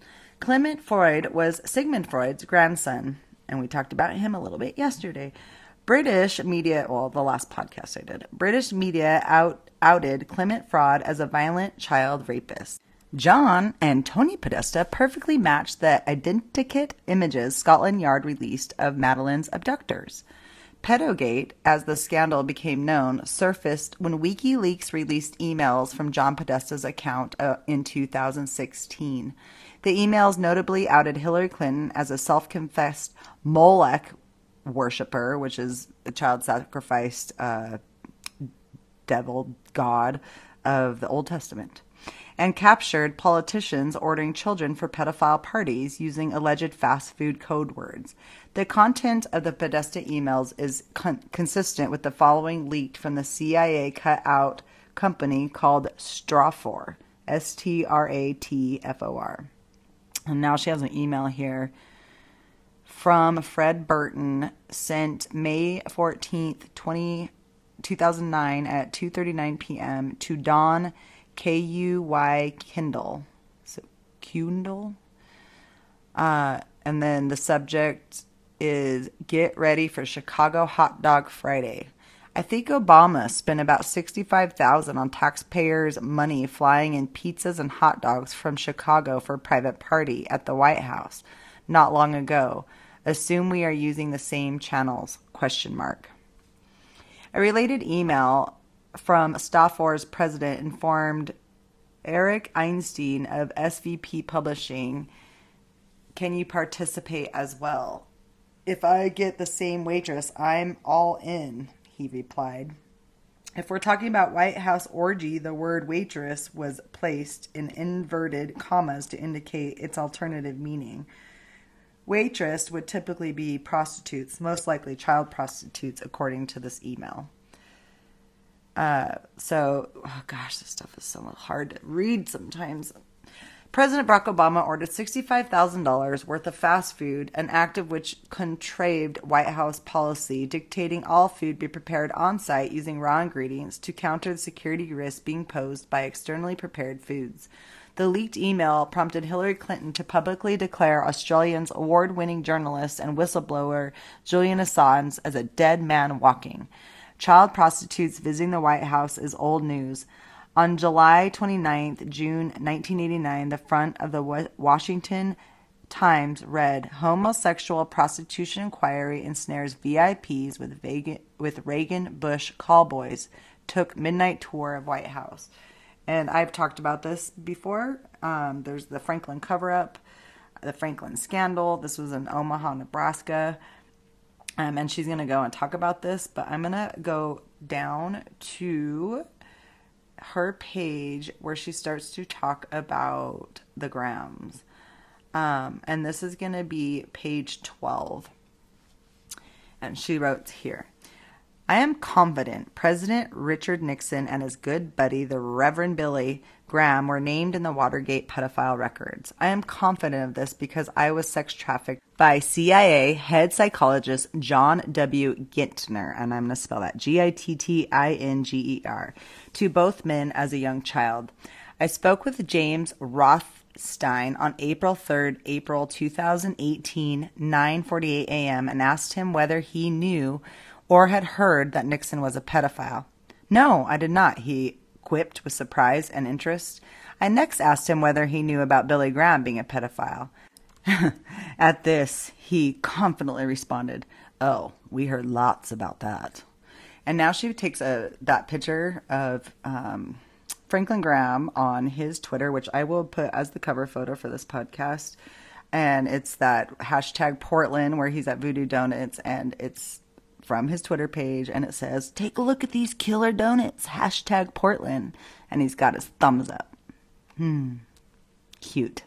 Speaker 2: Clement Freud was Sigmund Freud's grandson, and we talked about him a little bit yesterday. British media, well, the last podcast I did, British media out, outed Clement Freud as a violent child rapist. John and Tony Podesta perfectly matched the identikit images Scotland Yard released of Madeleine's abductors. Pedogate, as the scandal became known, surfaced when WikiLeaks released emails from John Podesta's account uh, in 2016. The emails notably outed Hillary Clinton as a self confessed Molech worshiper, which is a child sacrificed uh, devil god of the Old Testament, and captured politicians ordering children for pedophile parties using alleged fast food code words. The content of the Podesta emails is con- consistent with the following leaked from the CIA cutout company called Stratfor, S T R A T F O R. And now she has an email here from Fred Burton sent May 14th, 20, 2009 at 2:39 p.m. to Don K U Y Kindle. So Kindle. Uh, and then the subject is get ready for Chicago Hot Dog Friday. I think Obama spent about 65,000 on taxpayers' money flying in pizzas and hot dogs from Chicago for a private party at the White House not long ago. Assume we are using the same channels? Question mark. A related email from Stratfor's president informed Eric Einstein of SVP Publishing, "Can you participate as well?" If I get the same waitress, I'm all in, he replied. If we're talking about White House orgy, the word waitress was placed in inverted commas to indicate its alternative meaning. Waitress would typically be prostitutes, most likely child prostitutes, according to this email. Uh, so, oh gosh, this stuff is so hard to read sometimes. President Barack Obama ordered $65,000 worth of fast food, an act of which contraved White House policy dictating all food be prepared on site using raw ingredients to counter the security risks being posed by externally prepared foods. The leaked email prompted Hillary Clinton to publicly declare Australian's award winning journalist and whistleblower Julian Assange as a dead man walking. Child prostitutes visiting the White House is old news. On July 29th, June 1989, the front of the Washington Times read Homosexual prostitution inquiry ensnares VIPs with, Vegan, with Reagan Bush callboys. Took midnight tour of White House. And I've talked about this before. Um, there's the Franklin cover up, the Franklin scandal. This was in Omaha, Nebraska. Um, and she's going to go and talk about this, but I'm going to go down to her page where she starts to talk about the Grahams. Um, and this is going to be page 12. And she wrote here I am confident President Richard Nixon and his good buddy, the Reverend Billy Graham, were named in the Watergate pedophile records. I am confident of this because I was sex trafficked by CIA head psychologist John W. Gittinger, and I'm going to spell that G I T T I N G E R, to both men as a young child. I spoke with James Roth Stein on April 3rd, April 2018, 9:48 a.m. and asked him whether he knew or had heard that Nixon was a pedophile. No, I did not, he quipped with surprise and interest. I next asked him whether he knew about Billy Graham being a pedophile. At this, he confidently responded, "Oh, we heard lots about that." And now she takes a that picture of um, Franklin Graham on his Twitter, which I will put as the cover photo for this podcast. And it's that hashtag Portland where he's at Voodoo Donuts, and it's from his Twitter page, and it says, "Take a look at these killer donuts." Hashtag Portland, and he's got his thumbs up. Hmm, cute.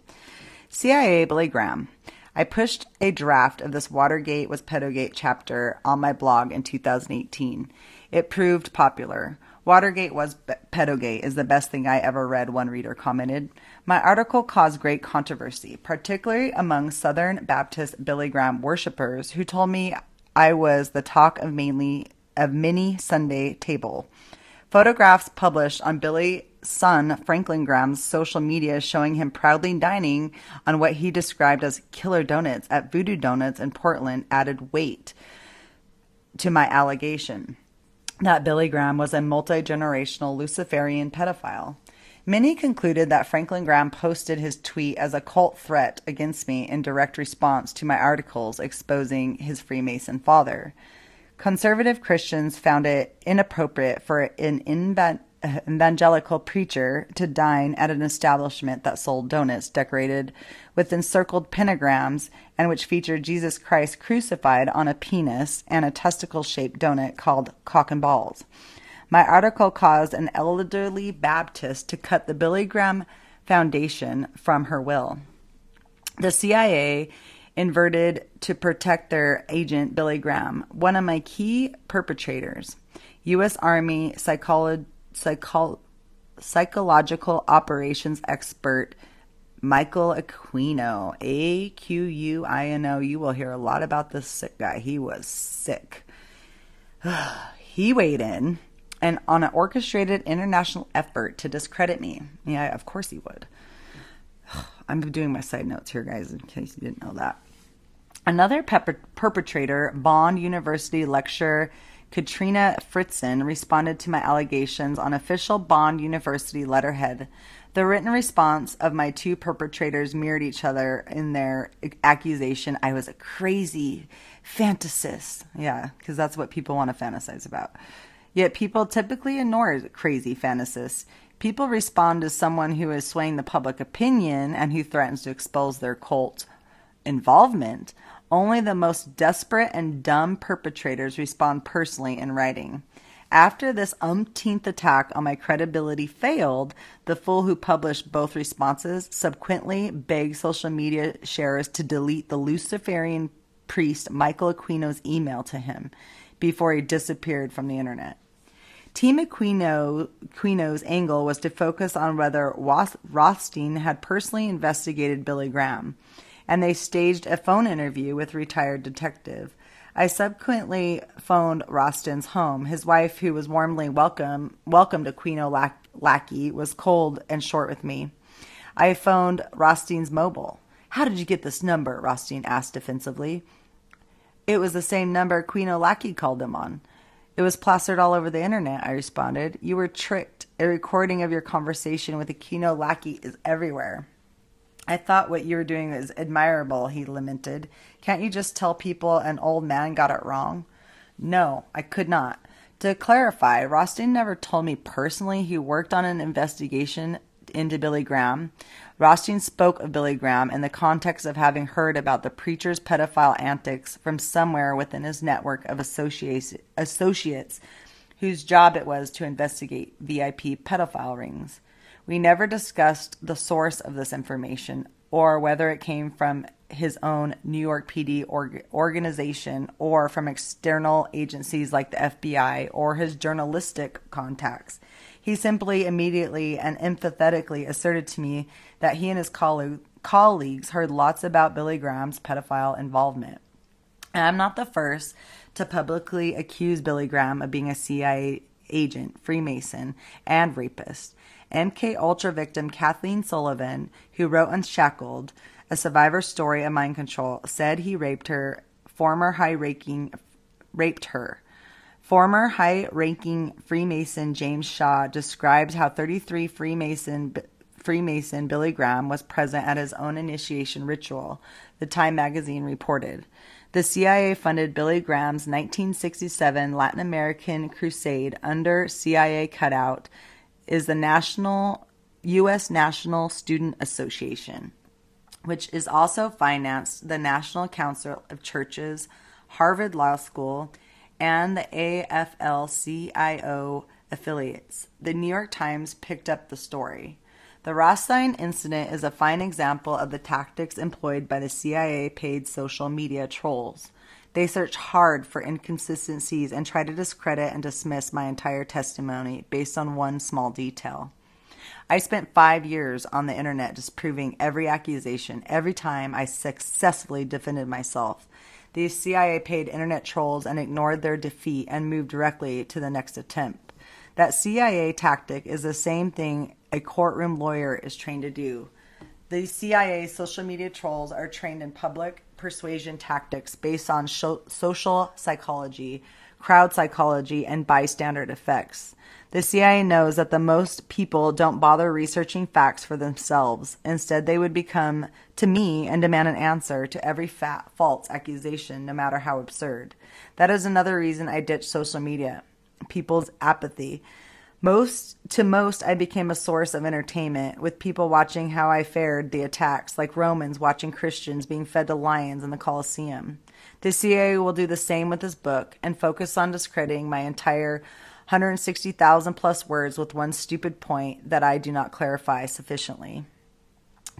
Speaker 2: CIA Billy Graham. I pushed a draft of this Watergate was Pedogate chapter on my blog in 2018. It proved popular. Watergate was pedogate is the best thing I ever read, one reader commented. My article caused great controversy, particularly among Southern Baptist Billy Graham worshippers who told me I was the talk of mainly of many Sunday table. Photographs published on Billy's son Franklin Graham's social media showing him proudly dining on what he described as killer donuts at Voodoo Donuts in Portland added weight to my allegation that Billy Graham was a multi generational Luciferian pedophile. Many concluded that Franklin Graham posted his tweet as a cult threat against me in direct response to my articles exposing his Freemason father. Conservative Christians found it inappropriate for an evangelical preacher to dine at an establishment that sold donuts decorated with encircled pentagrams and which featured Jesus Christ crucified on a penis and a testicle shaped donut called cock and balls. My article caused an elderly Baptist to cut the Billy Graham Foundation from her will. The CIA inverted to protect their agent, Billy Graham, one of my key perpetrators. U.S. Army psycholo- psycho- psychological operations expert Michael Aquino, A Q U I N O. You will hear a lot about this sick guy. He was sick. he weighed in and on an orchestrated international effort to discredit me. Yeah, of course he would. I'm doing my side notes here, guys, in case you didn't know that. Another perpetrator, Bond University lecturer Katrina Fritzen, responded to my allegations on official Bond University letterhead. The written response of my two perpetrators mirrored each other in their accusation I was a crazy fantasist. Yeah, because that's what people want to fantasize about. Yet people typically ignore crazy fantasists. People respond to someone who is swaying the public opinion and who threatens to expose their cult involvement only the most desperate and dumb perpetrators respond personally in writing. After this umpteenth attack on my credibility failed, the fool who published both responses subsequently begged social media sharers to delete the Luciferian priest Michael Aquino's email to him before he disappeared from the internet. Team Aquino, Aquino's angle was to focus on whether Rothstein had personally investigated Billy Graham and they staged a phone interview with retired detective. I subsequently phoned Rothstein's home. His wife, who was warmly welcome, welcomed Aquino Lackey, was cold and short with me. I phoned Rothstein's mobile. How did you get this number? Rothstein asked defensively. It was the same number Queen Olaki called him on. It was plastered all over the internet, I responded. You were tricked. A recording of your conversation with Aquino Lackey is everywhere. I thought what you were doing was admirable, he lamented. Can't you just tell people an old man got it wrong? No, I could not. To clarify, Rothstein never told me personally he worked on an investigation into Billy Graham. Rothstein spoke of Billy Graham in the context of having heard about the preacher's pedophile antics from somewhere within his network of associates, whose job it was to investigate VIP pedophile rings. We never discussed the source of this information or whether it came from his own New York PD org- organization or from external agencies like the FBI or his journalistic contacts. He simply, immediately, and empathetically asserted to me that he and his colleague, colleagues heard lots about Billy Graham's pedophile involvement. And I'm not the first to publicly accuse Billy Graham of being a CIA agent, Freemason, and rapist. MK Ultra victim Kathleen Sullivan, who wrote Unshackled, a survivor story of mind control, said he raped her former high-ranking raped her. Former high-ranking Freemason James Shaw described how 33 Freemason Freemason Billy Graham was present at his own initiation ritual, the Time magazine reported. The CIA funded Billy Graham's 1967 Latin American crusade under CIA cutout is the National US National Student Association, which is also financed the National Council of Churches, Harvard Law School, and the AFL-CIO affiliates. The New York Times picked up the story. The Rothstein incident is a fine example of the tactics employed by the CIA paid social media trolls. They search hard for inconsistencies and try to discredit and dismiss my entire testimony based on one small detail. I spent five years on the internet disproving every accusation every time I successfully defended myself. These CIA paid internet trolls and ignored their defeat and moved directly to the next attempt. That CIA tactic is the same thing a courtroom lawyer is trained to do. The CIA social media trolls are trained in public persuasion tactics based on social psychology, crowd psychology, and bystander effects. The CIA knows that the most people don't bother researching facts for themselves. Instead, they would become to me and demand an answer to every fat, false accusation, no matter how absurd. That is another reason I ditched social media. People's apathy. Most to most I became a source of entertainment with people watching how I fared the attacks like Romans watching Christians being fed to lions in the Colosseum. The CIA will do the same with this book and focus on discrediting my entire 160,000 plus words with one stupid point that I do not clarify sufficiently.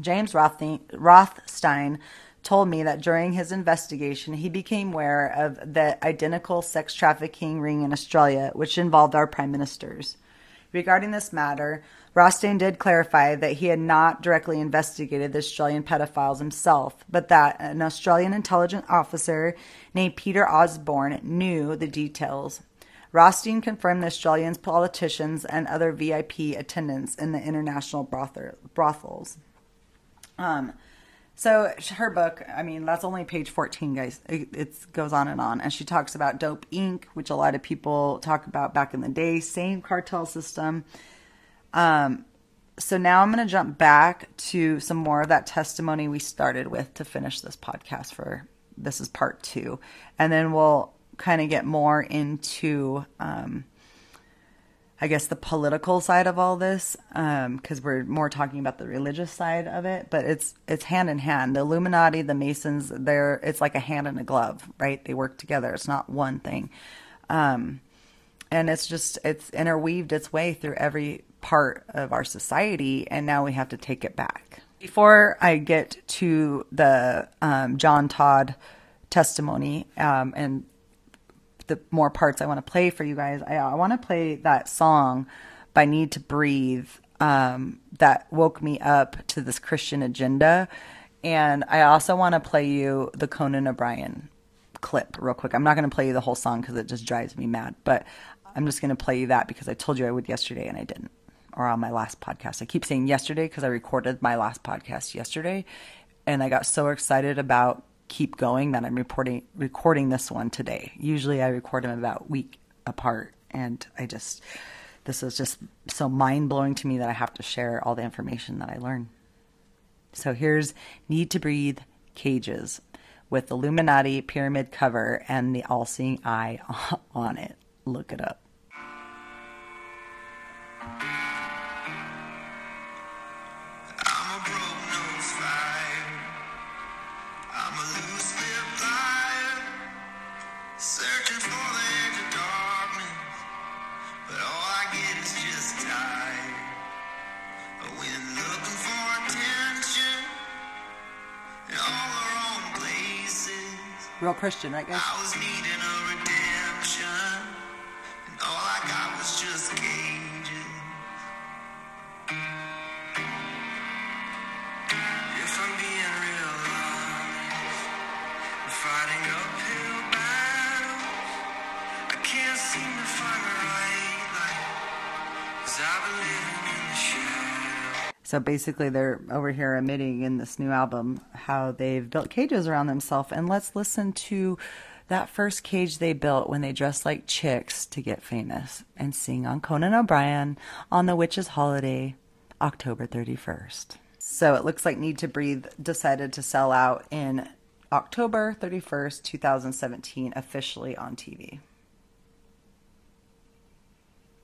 Speaker 2: James Rothstein told me that during his investigation he became aware of the identical sex trafficking ring in Australia, which involved our prime ministers. Regarding this matter, Rothstein did clarify that he had not directly investigated the Australian pedophiles himself, but that an Australian intelligence officer named Peter Osborne knew the details. Rothstein confirmed the Australians, politicians and other VIP attendants in the international brothels. Um, so her book, I mean, that's only page 14, guys. It, it, goes on and on. And she talks about Dope Inc., which a lot of people talk about back in the day, same cartel system. Um, so now I'm going to jump back to some more of that testimony we started with to finish this podcast for this is part two. And then we'll kind of get more into um, I guess the political side of all this, because um, we're more talking about the religious side of it. But it's it's hand in hand. The Illuminati, the Masons, they're it's like a hand in a glove, right? They work together. It's not one thing, um, and it's just it's interweaved its way through every part of our society, and now we have to take it back. Before I get to the um, John Todd testimony um, and the more parts I want to play for you guys, I, I want to play that song by Need to Breathe um, that woke me up to this Christian agenda. And I also want to play you the Conan O'Brien clip real quick. I'm not going to play you the whole song because it just drives me mad, but I'm just going to play you that because I told you I would yesterday and I didn't. or on my last podcast. I keep saying yesterday because I recorded my last podcast yesterday and I got so excited about keep going that I'm reporting recording this one today. Usually I record them about week apart and I just this is just so mind-blowing to me that I have to share all the information that I learn. So here's Need to Breathe Cages with Illuminati pyramid cover and the all-seeing eye on it. Look it up. Christian, right, guys? So basically, they're over here admitting in this new album how they've built cages around themselves. And let's listen to that first cage they built when they dressed like chicks to get famous and sing on Conan O'Brien on the Witch's Holiday, October 31st. So it looks like Need to Breathe decided to sell out in October 31st, 2017, officially on TV.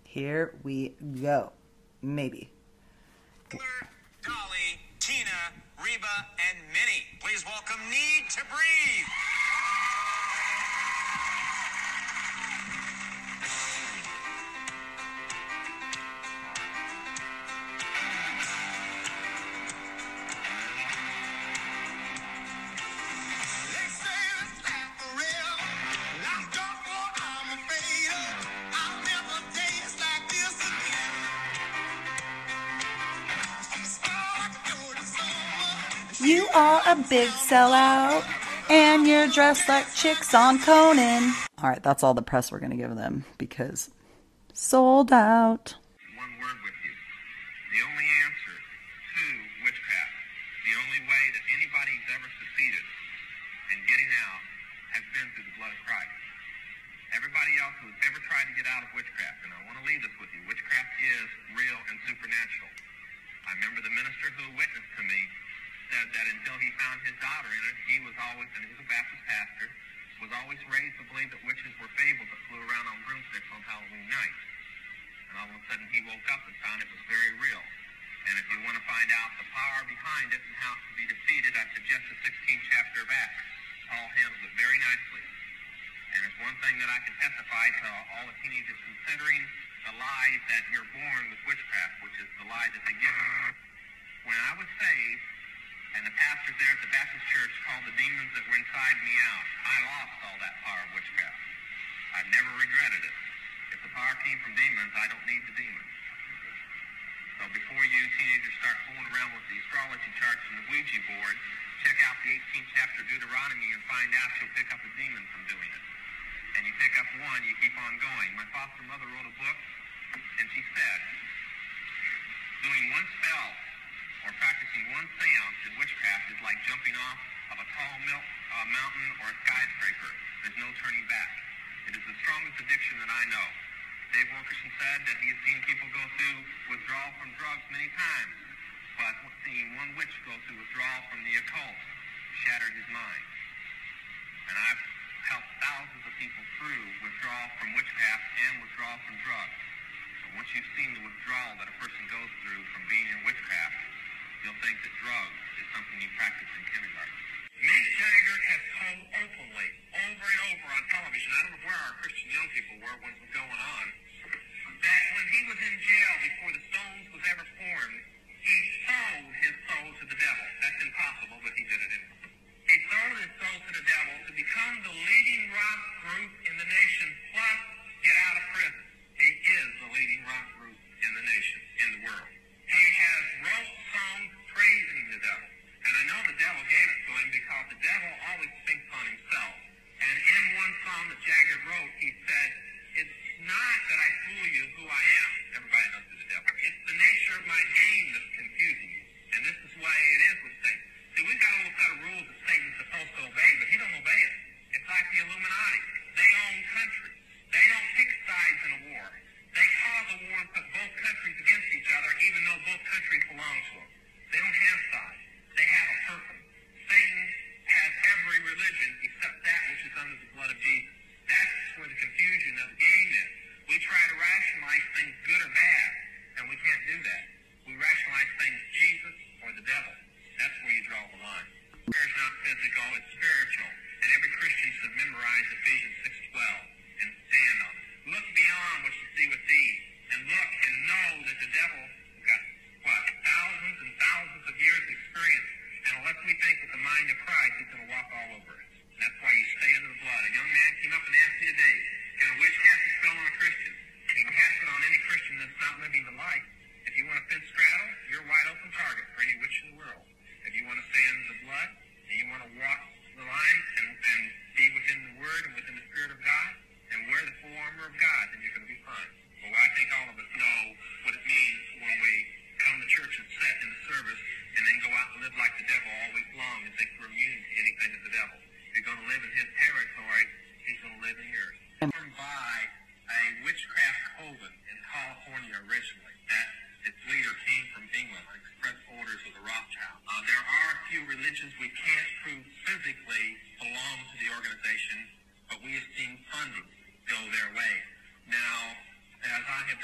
Speaker 2: Here we go. Maybe.
Speaker 3: Reba, and Minnie. Please welcome Need to Breathe.
Speaker 2: Are a big sellout, and you're dressed like chicks on Conan. All right, that's all the press we're going to give them because sold out.
Speaker 1: One word with you. The only answer to witchcraft, the only way that anybody's ever succeeded in getting out has been through the blood of Christ. Everybody else who's ever tried to get out of witchcraft, and I want to leave this with you, witchcraft is real and supernatural. I remember the minister who witnessed to me said that until he found his daughter in it, he was always, and he was a Baptist pastor, was always raised to believe that witches were fables that flew around on broomsticks on Halloween night. And all of a sudden he woke up and found it was very real. And if you want to find out the power behind it and how it can be defeated, I suggest the 16th chapter of Acts. Paul handles it very nicely. And it's one thing that I can testify to all the teenagers considering the lie that you're born with witchcraft, which is the lie that they give. When I was saved, and the pastors there at the Baptist church called the demons that were inside me out, I lost all that power of witchcraft. I've never regretted it. If the power came from demons, I don't need the demons. So before you teenagers start fooling around with the astrology charts and the Ouija board, check out the 18th chapter of Deuteronomy and find out you'll pick up a demon from doing it. And you pick up one, you keep on going. My foster mother wrote a book, and she said, doing one spell or practicing one seance in witchcraft is like jumping off of a tall milk, uh, mountain or a skyscraper. There's no turning back. It is the strongest addiction that I know. Dave Wilkerson said that he has seen people go through withdrawal from drugs many times, but seeing one witch go through withdrawal from the occult shattered his mind. And I've helped thousands of people through withdrawal from witchcraft and withdrawal from drugs. So once you've seen the withdrawal that a person goes through from being in witchcraft, you'll think that drugs is something you practice in kindergarten. Mick Jagger has told openly, over and over on television, I don't know where our Christian young people were when it was going on, that when he was in jail before the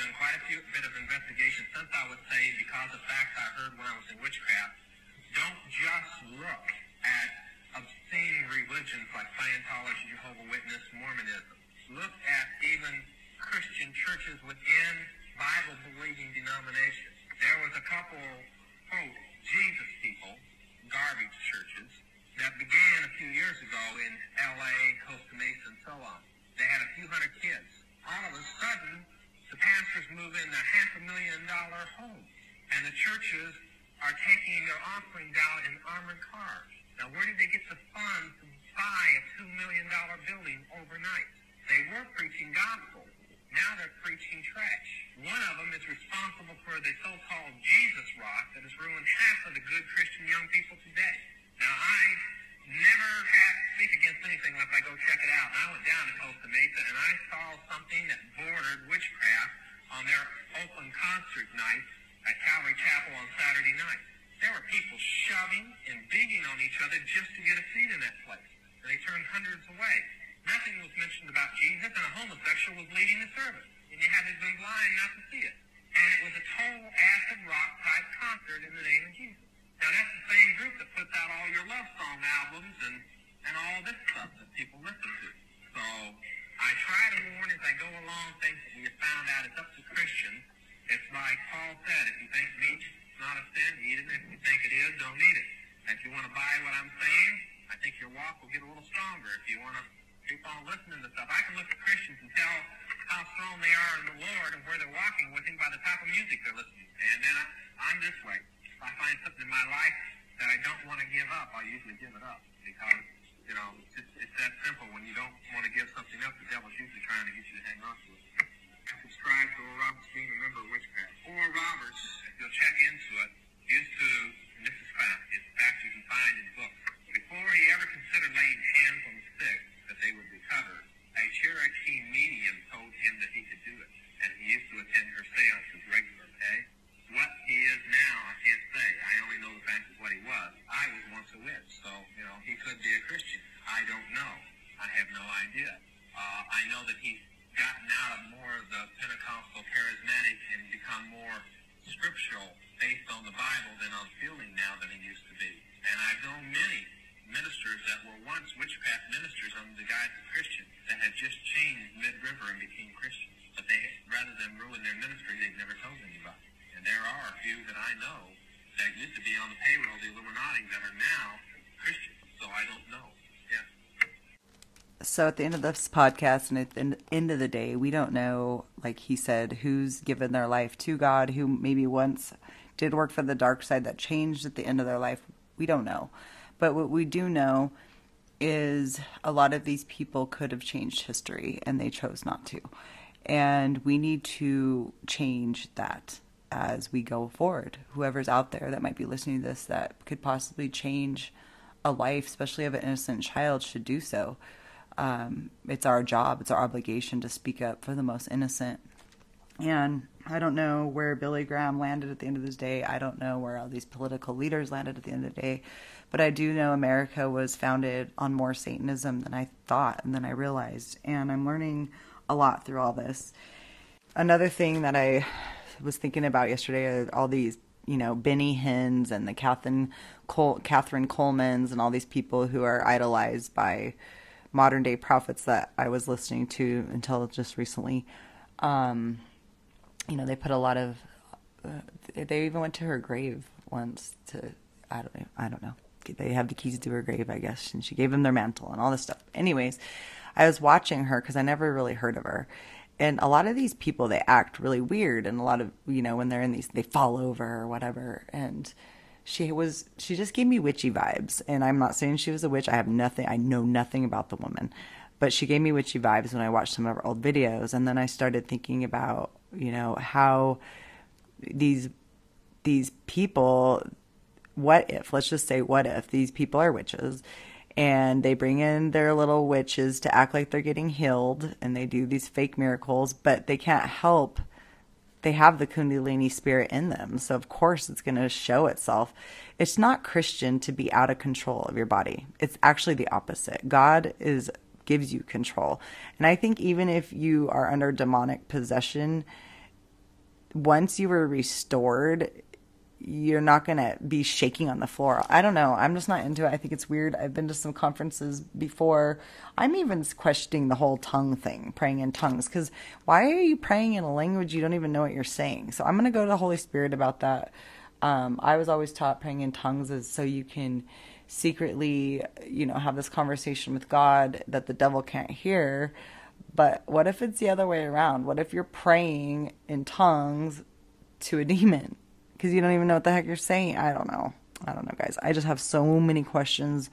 Speaker 1: done quite a few bit of investigation since I would say because of facts I heard when I was in witchcraft, don't just look at obscene religions like Scientology, Jehovah Witness, Mormonism. Look at even Christian churches within Bible-believing denominations. There was a couple, quote, Jesus people, garbage churches, that began a few years ago in L.A., Costa Mesa, and so on. They had a few hundred kids. All of a sudden, the pastors move in a half a million dollar home, and the churches are taking their offering down in armored cars. Now, where did they get the funds to buy a two million dollar building overnight? They were preaching gospel. Now they're preaching trash. One of them is responsible for the so-called Jesus rock that has ruined half of the good Christian young people today. Now, I never have speak against anything unless I go check it out. And I went down to Costa Mesa and I saw something that bordered witchcraft on their open concert night at Calvary Chapel on Saturday night. There were people shoving and digging on each other just to get a seat in that place. And they turned hundreds away. Nothing was mentioned about Jesus, and a homosexual was leading the service. And you had to been blind not to see it. And it was a total acid rock type concert in the name of Jesus. Now that's the same group that puts out all your love song albums and, and all this stuff that people listen to. So I try to warn as I go along things that we have found out it's up to Christians. It's like Paul said, if you think meat is not a sin, eat it. If you think it is, don't eat it. And if you want to buy what I'm saying, I think your walk will get a little stronger. If you want to keep on listening to stuff, I can look at Christians and tell how strong they are in the Lord and where they're walking with Him by the type of music they're listening to. And then I, I'm this way. If I find something in my life that I don't want to give up, I usually give it up because, you know, it's, it's that simple. When you don't want to give something up, the devil's usually trying to get you to hang on to it. Subscribe to Oral Roberts being a member of Witchcraft. Oral Roberts, if you'll check into it, used to, and this is fact, it's fact you can find in books. Before he ever considered laying hands on the sick, that they would recover, a Cherokee medium told him that he could do it. And he used to attend her seances regularly, okay? What he is now, I can't say. I only know the fact of what he was. I was once a witch, so, you know, he could be a Christian. I don't know. I have no idea. Uh, I know that he's gotten out of more of the Pentecostal charismatic and become more scriptural based on the Bible than on feeling now than he used to be. And I've known many ministers that were once witchcraft ministers under the guise of Christians that had just changed mid-river and became Christians. But they, rather than ruin their ministry, they've never told anybody. And there are a few that I know that used to be on the payroll of the Illuminati that are now Christians. So I don't know. Yeah.
Speaker 2: So at the end of this podcast and at the end of the day, we don't know, like he said, who's given their life to God, who maybe once did work for the dark side that changed at the end of their life. We don't know. But what we do know is a lot of these people could have changed history and they chose not to. And we need to change that as we go forward. Whoever's out there that might be listening to this that could possibly change a life, especially of an innocent child, should do so. Um, it's our job, it's our obligation to speak up for the most innocent. And I don't know where Billy Graham landed at the end of this day. I don't know where all these political leaders landed at the end of the day. But I do know America was founded on more Satanism than I thought and than I realized. And I'm learning a lot through all this. Another thing that I was thinking about yesterday are all these you know Benny Hinns and the Catherine Cole, Kathryn Kuhlmans and all these people who are idolized by modern day prophets that I was listening to until just recently. Um, you know, they put a lot of. Uh, they even went to her grave once to. I don't. I don't know. They have the keys to her grave, I guess, and she gave them their mantle and all this stuff. Anyways, I was watching her because I never really heard of her, and a lot of these people they act really weird, and a lot of you know when they're in these they fall over or whatever, and she was she just gave me witchy vibes. And i'm not saying she was a witch. I have nothing i know nothing about the woman. But she gave me witchy vibes when i watched some of her old videos. And then i started thinking about you know how these these people what if let's just say what if these people are witches and they bring in their little witches to act like they're getting healed and they do these fake miracles but they can't help they have the kundalini spirit in them so of course it's going to show itself. It's not christian to be out of control of your body. It's actually the opposite. God is gives you control. And i think even if you are under demonic possession once you were restored you're not going to be shaking on the floor. I don't know. I'm just not into it. I think it's weird. I've been to some conferences before. I'm even questioning the whole tongue thing, praying in tongues, because why are you praying in a language you don't even know what you're saying? So I'm going to go to the Holy Spirit about that. Um, I was always taught praying in tongues is so you can secretly, you know, have this conversation with God that the devil can't hear. But what if it's the other way around? What if you're praying in tongues to a demon? Because you don't even know what the heck you're saying. I don't know. I don't know, guys. I just have so many questions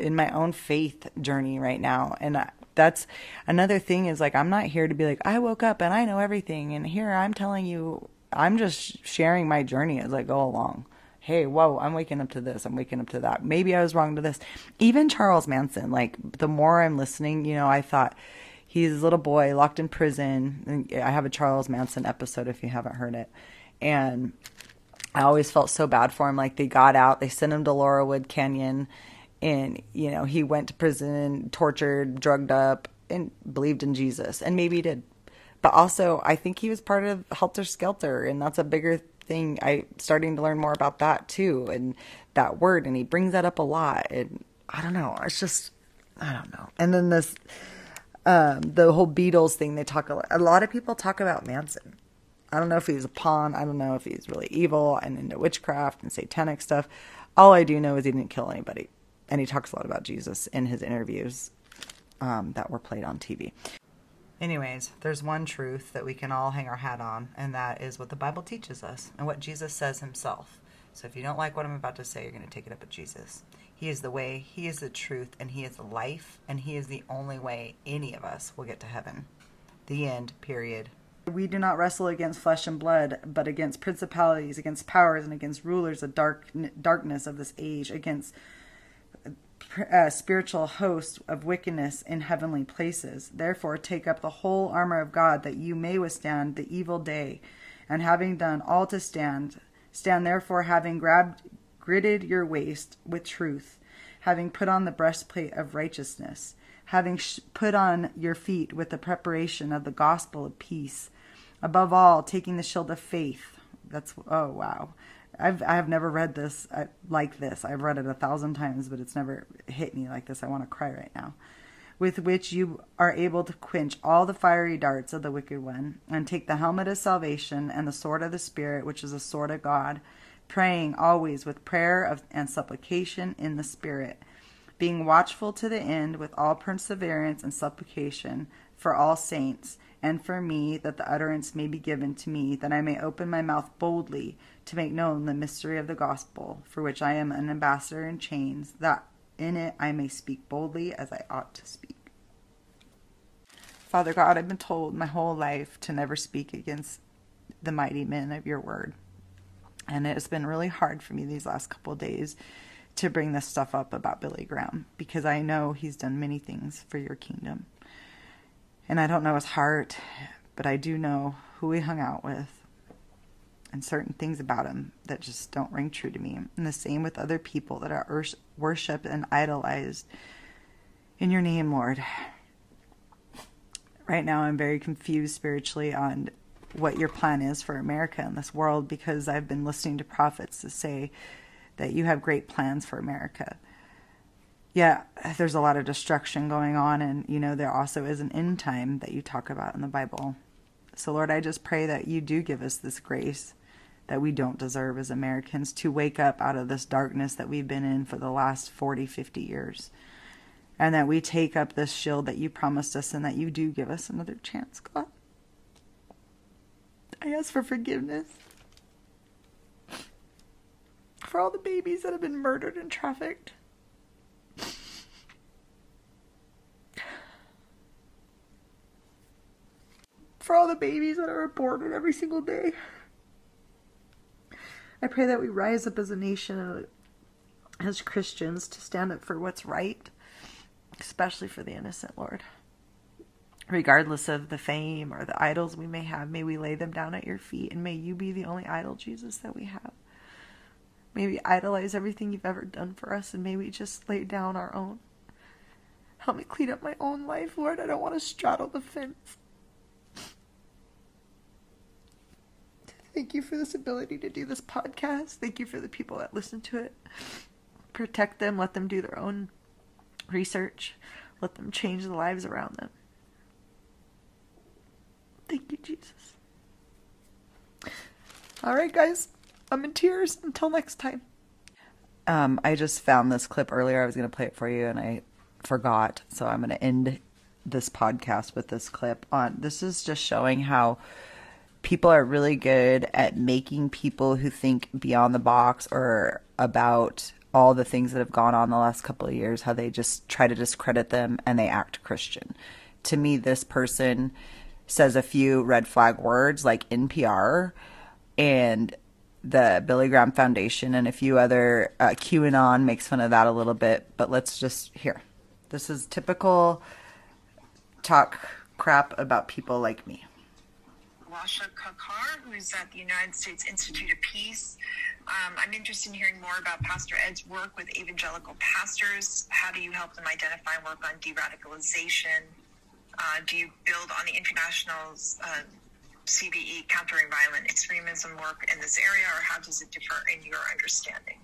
Speaker 2: in my own faith journey right now. And I, that's another thing is like, I'm not here to be like, I woke up and I know everything. And here I'm telling you, I'm just sharing my journey as I go along. Hey, whoa, I'm waking up to this. I'm waking up to that. Maybe I was wrong to this. Even Charles Manson, like, the more I'm listening, you know, I thought, he's a little boy locked in prison. I have a Charles Manson episode if you haven't heard it and I always felt so bad for him. Like they got out, they sent him to Laurelwood Canyon, and you know he went to prison, tortured, drugged up, and believed in Jesus, and maybe he did. But also, I think he was part of Helter Skelter, and that's a bigger thing. I starting to learn more about that too, and that word, and he brings that up a lot. And I don't know, it's just I don't know. And then this, um, the whole Beatles thing. They talk a lot. A lot of people talk about Manson I don't know if he's a pawn. I don't know if he's really evil and into witchcraft and satanic stuff. All I do know is he didn't kill anybody. And he talks a lot about Jesus in his interviews um, that were played on TV. Anyways, there's one truth that we can all hang our hat on, and that is what the Bible teaches us and what Jesus says himself. So if you don't like what I'm about to say, you're going to take it up with Jesus. He is the way, He is the truth, and He is the life, and He is the only way any of us will get to heaven. The end, period. We do not wrestle against flesh and blood, but against principalities, against powers, and against rulers of dark darkness of this age, against uh, spiritual hosts of wickedness in heavenly places. Therefore, take up the whole armor of God, that you may withstand the evil day, and having done all to stand, stand therefore, having grabbed, girded your waist with truth, having put on the breastplate of righteousness, having put on your feet with the preparation of the gospel of peace Above all, taking the shield of faith. That's oh wow. I've I have never read this uh, like this. I've read it a thousand times, but it's never hit me like this. I want to cry right now. With which you are able to quench all the fiery darts of the wicked one, and take the helmet of salvation and the sword of the Spirit, which is the sword of God, praying always with prayer of, and supplication in the Spirit, being watchful to the end with all perseverance and supplication for all saints and for me, that the utterance may be given to me, that I may open my mouth boldly to make known the mystery of the gospel, for which I am an ambassador in chains, that in it I may speak boldly as I ought to speak. Father God, I've been told my whole life to never speak against the mighty men of your word. And it's been really hard for me these last couple days to bring this stuff up about Billy Graham because I know he's done many things for your kingdom. And I don't know his heart, but I do know who he hung out with and certain things about him that just don't ring true to me. And the same with other people that are worshiped and idolized in your name, Lord. Right now, I'm very confused spiritually on
Speaker 6: what your plan is for America and this world because I've been listening to prophets to say that you have great plans for America. Yeah, there's a lot of destruction going on, and you know, there also is an end time that you talk about in the Bible. So, Lord, I just pray that you do give us this grace that we don't deserve as Americans to wake up out of this darkness that we've been in for the last 40, 50 years. And that we take up this shield that you promised us and that you do give us another chance, God. I ask for forgiveness for all the babies that have been murdered and trafficked. For all the babies that are aborted every single day. I pray that we rise up as a nation uh, as Christians to stand up for what's right, especially for the innocent, Lord. Regardless of the fame or the idols we may have, may we lay them down at your feet and may you be the only idol, Jesus, that we have. May we idolize everything you've ever done for us and may we just lay down our own. Help me clean up my own life, Lord. I don't want to straddle the fence. Thank you for this ability to do this podcast. Thank you for the people that listen to it. Protect them, let them do their own research, let them change the lives around them. Thank you, Jesus. All right, guys. I'm in tears. Until next time.
Speaker 2: Um, I just found this clip earlier. I was going to play it for you, and I forgot. So I'm going to end this podcast with this clip. On this is just showing how people are really good at making people who think beyond the box or about all the things that have gone on the last couple of years, how they just try to discredit them and they act Christian. To me, this person says a few red flag words like NPR and the Billy Graham Foundation and a few other uh, QAnon makes fun of that a little bit, but let's just here. This is typical talk crap about people like me.
Speaker 7: Lasha Kakar, who's at the United States Institute of Peace. Um, I'm interested in hearing more about Pastor Ed's work with evangelical pastors. How do you help them identify and work on de radicalization? Uh, do you build on the international's uh, countering violent extremism work in this area, or how does it differ in your understanding?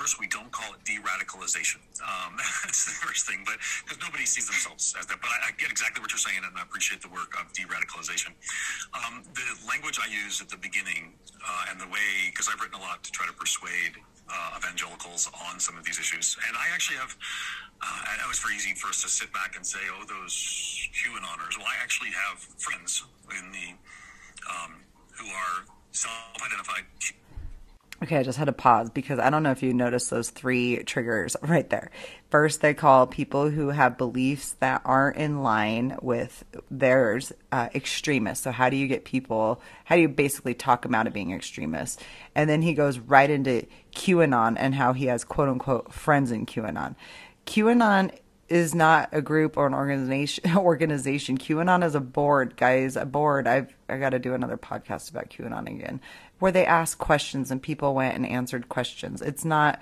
Speaker 8: First, we don't call it de-radicalization. Um, that's the first thing, but because nobody sees themselves as that. But I, I, get exactly what you're saying, and I appreciate the work of de-radicalization. Um, the language I use at the beginning, uh, and the way, because I've written a lot to try to persuade uh, evangelicals on some of these issues, and I actually have. Uh, it was very easy for us to sit back and say, "Oh, those QAnoners." Well, I actually have friends in the um, who are self-identified
Speaker 2: Okay, I just had to pause because I don't know if you noticed those three triggers right there. First, they call people who have beliefs that aren't in line with theirs uh, extremists. So, how do you get people, how do you basically talk them out of being extremists? And then he goes right into QAnon and how he has quote unquote friends in QAnon. QAnon is not a group or an organization organization qanon is a board guys a board i've i got to do another podcast about qanon again where they asked questions and people went and answered questions. It's not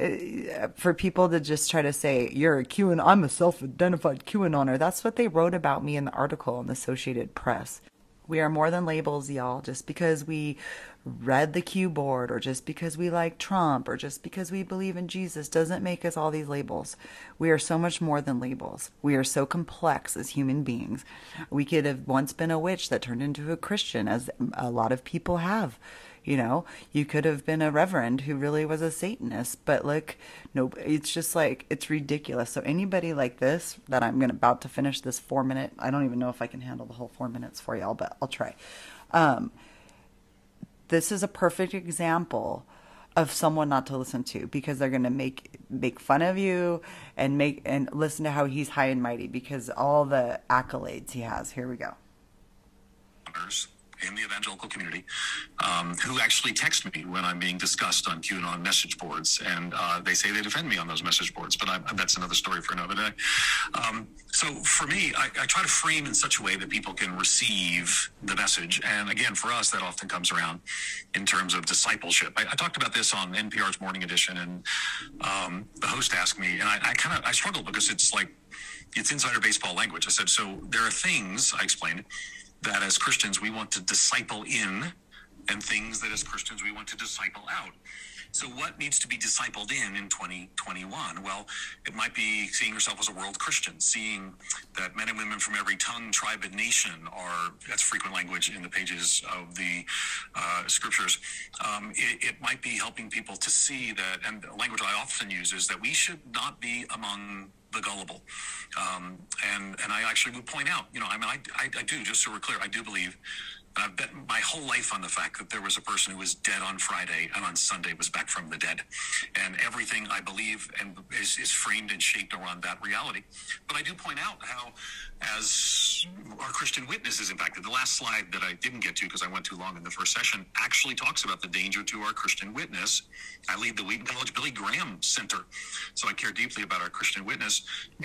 Speaker 2: uh, for people to just try to say you're a QAnon, I'm a self-identified QAnoner. That's what they wrote about me in the article in the Associated Press. We are more than labels, y'all. Just because we read the Q board or just because we like Trump or just because we believe in Jesus doesn't make us all these labels. We are so much more than labels. We are so complex as human beings. We could have once been a witch that turned into a Christian, as a lot of people have. You know, you could have been a reverend who really was a Satanist, but like, no, it's just like, it's ridiculous. So, anybody like this that I'm gonna, about to finish this four minute, I don't even know if I can handle the whole four minutes for y'all, but I'll try. Um, this is a perfect example of someone not to listen to because they're going to make make fun of you and make and listen to how he's high and mighty because all the accolades he has. Here we go
Speaker 8: in the evangelical community um, who actually text me when I'm being discussed on QAnon message boards, and uh, they say they defend me on those message boards. But I, that's another story for another day. Um, so for me, I, I, try to frame in such a way that people can receive the message. And again, for us, that often comes around in terms of discipleship. I, I talked about this on NPR's Morning Edition, and um, the host asked me, and I, I kind of I struggled because it's like it's insider baseball language. I said, so there are things I explained that as Christians we want to disciple in and things that as Christians we want to disciple out. So, what needs to be discipled in in 2021? Well, it might be seeing yourself as a world Christian, seeing that men and women from every tongue, tribe, and nation are, that's frequent language in the pages of the uh, scriptures. Um, it, it might be helping people to see that, and the language I often use is that we should not be among the gullible. Um, and and I actually would point out, you know, I mean, I, I, I do, just so we're clear, I do believe I've bet my whole life on the fact that there was a person who was dead on Friday and on Sunday was back from the dead. And everything I believe and is, is framed and shaped around that reality. But I do point out how, as our Christian witness is impacted, the last slide that I didn't get to because I went too long in the first session actually talks about the danger to our Christian witness. I lead the Wheaton College Billy Graham Center. So I care deeply about our Christian witness.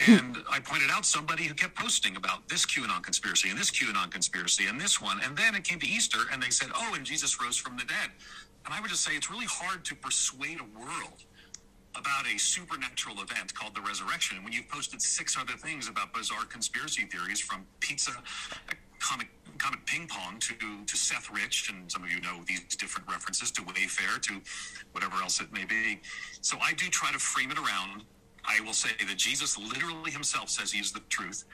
Speaker 8: And I pointed out somebody who kept posting about this QAnon conspiracy and this QAnon conspiracy and this one. And then it came to Easter and they said, oh, and Jesus rose from the dead. And I would just say it's really hard to persuade a world about a supernatural event called the resurrection. When you've posted six other things about bizarre conspiracy theories from pizza, comic Comet Ping Pong to to Seth Rich, and some of you know these different references to Wayfair to whatever else it may be. So I do try to frame it around. I will say that Jesus literally himself says he is the truth.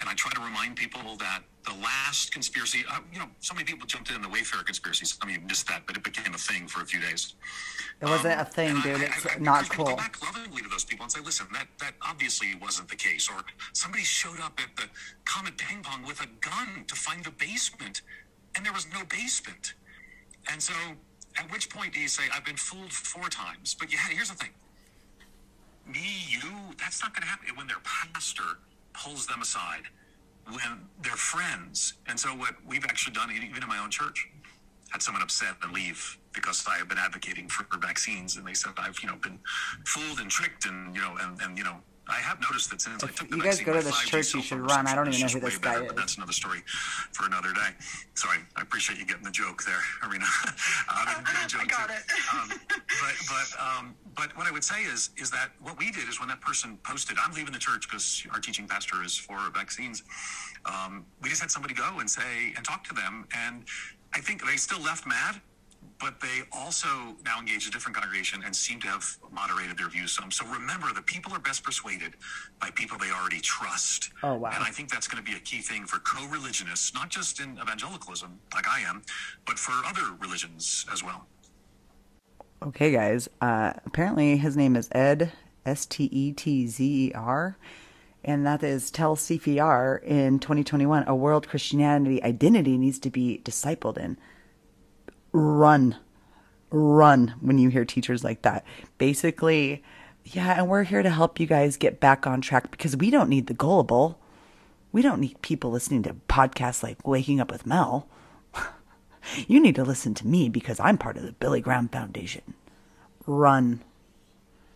Speaker 8: And I try to remind people that the last conspiracy, uh, you know, so many people jumped in the Wayfair conspiracy. Some of you missed that, but it became a thing for a few days.
Speaker 2: It wasn't um, a thing, dude. I, it's I, I, not cool.
Speaker 8: I go back lovingly to those people and say, listen, that, that obviously wasn't the case. Or somebody showed up at the Comet Ping Pong with a gun to find the basement, and there was no basement. And so, at which point do you say, I've been fooled four times? But yeah, here's the thing me, you, that's not going to happen. When their pastor pulls them aside when they're friends. And so what we've actually done, even in my own church, had someone upset and leave because I have been advocating for vaccines, and they said I've you know been fooled and tricked, and you know, and and you know, I have noticed that since
Speaker 2: if
Speaker 8: I took the
Speaker 2: you guys
Speaker 8: vaccine,
Speaker 2: go to this church, you should run. I don't even know who this guy
Speaker 8: better,
Speaker 2: is.
Speaker 8: But that's another story for another day. Sorry, I, I appreciate you getting the joke there, Arena. um,
Speaker 7: I got it.
Speaker 8: um, but but um, but what I would say is is that what we did is when that person posted, I'm leaving the church because our teaching pastor is for vaccines. Um, we just had somebody go and say and talk to them, and I think they still left mad but they also now engage a different congregation and seem to have moderated their views some. So remember, the people are best persuaded by people they already trust.
Speaker 2: Oh, wow.
Speaker 8: And I think that's going to be a key thing for co religionists, not just in evangelicalism, like I am, but for other religions as well.
Speaker 2: Okay, guys. Uh, apparently, his name is Ed, S T E T Z E R. And that is tell CFR in 2021 a world Christianity identity needs to be discipled in run, run when you hear teachers like that. Basically, yeah, and we're here to help you guys get back on track because we don't need the gullible. We don't need people listening to podcasts like Waking Up with Mel. you need to listen to me because I'm part of the Billy Graham Foundation. Run.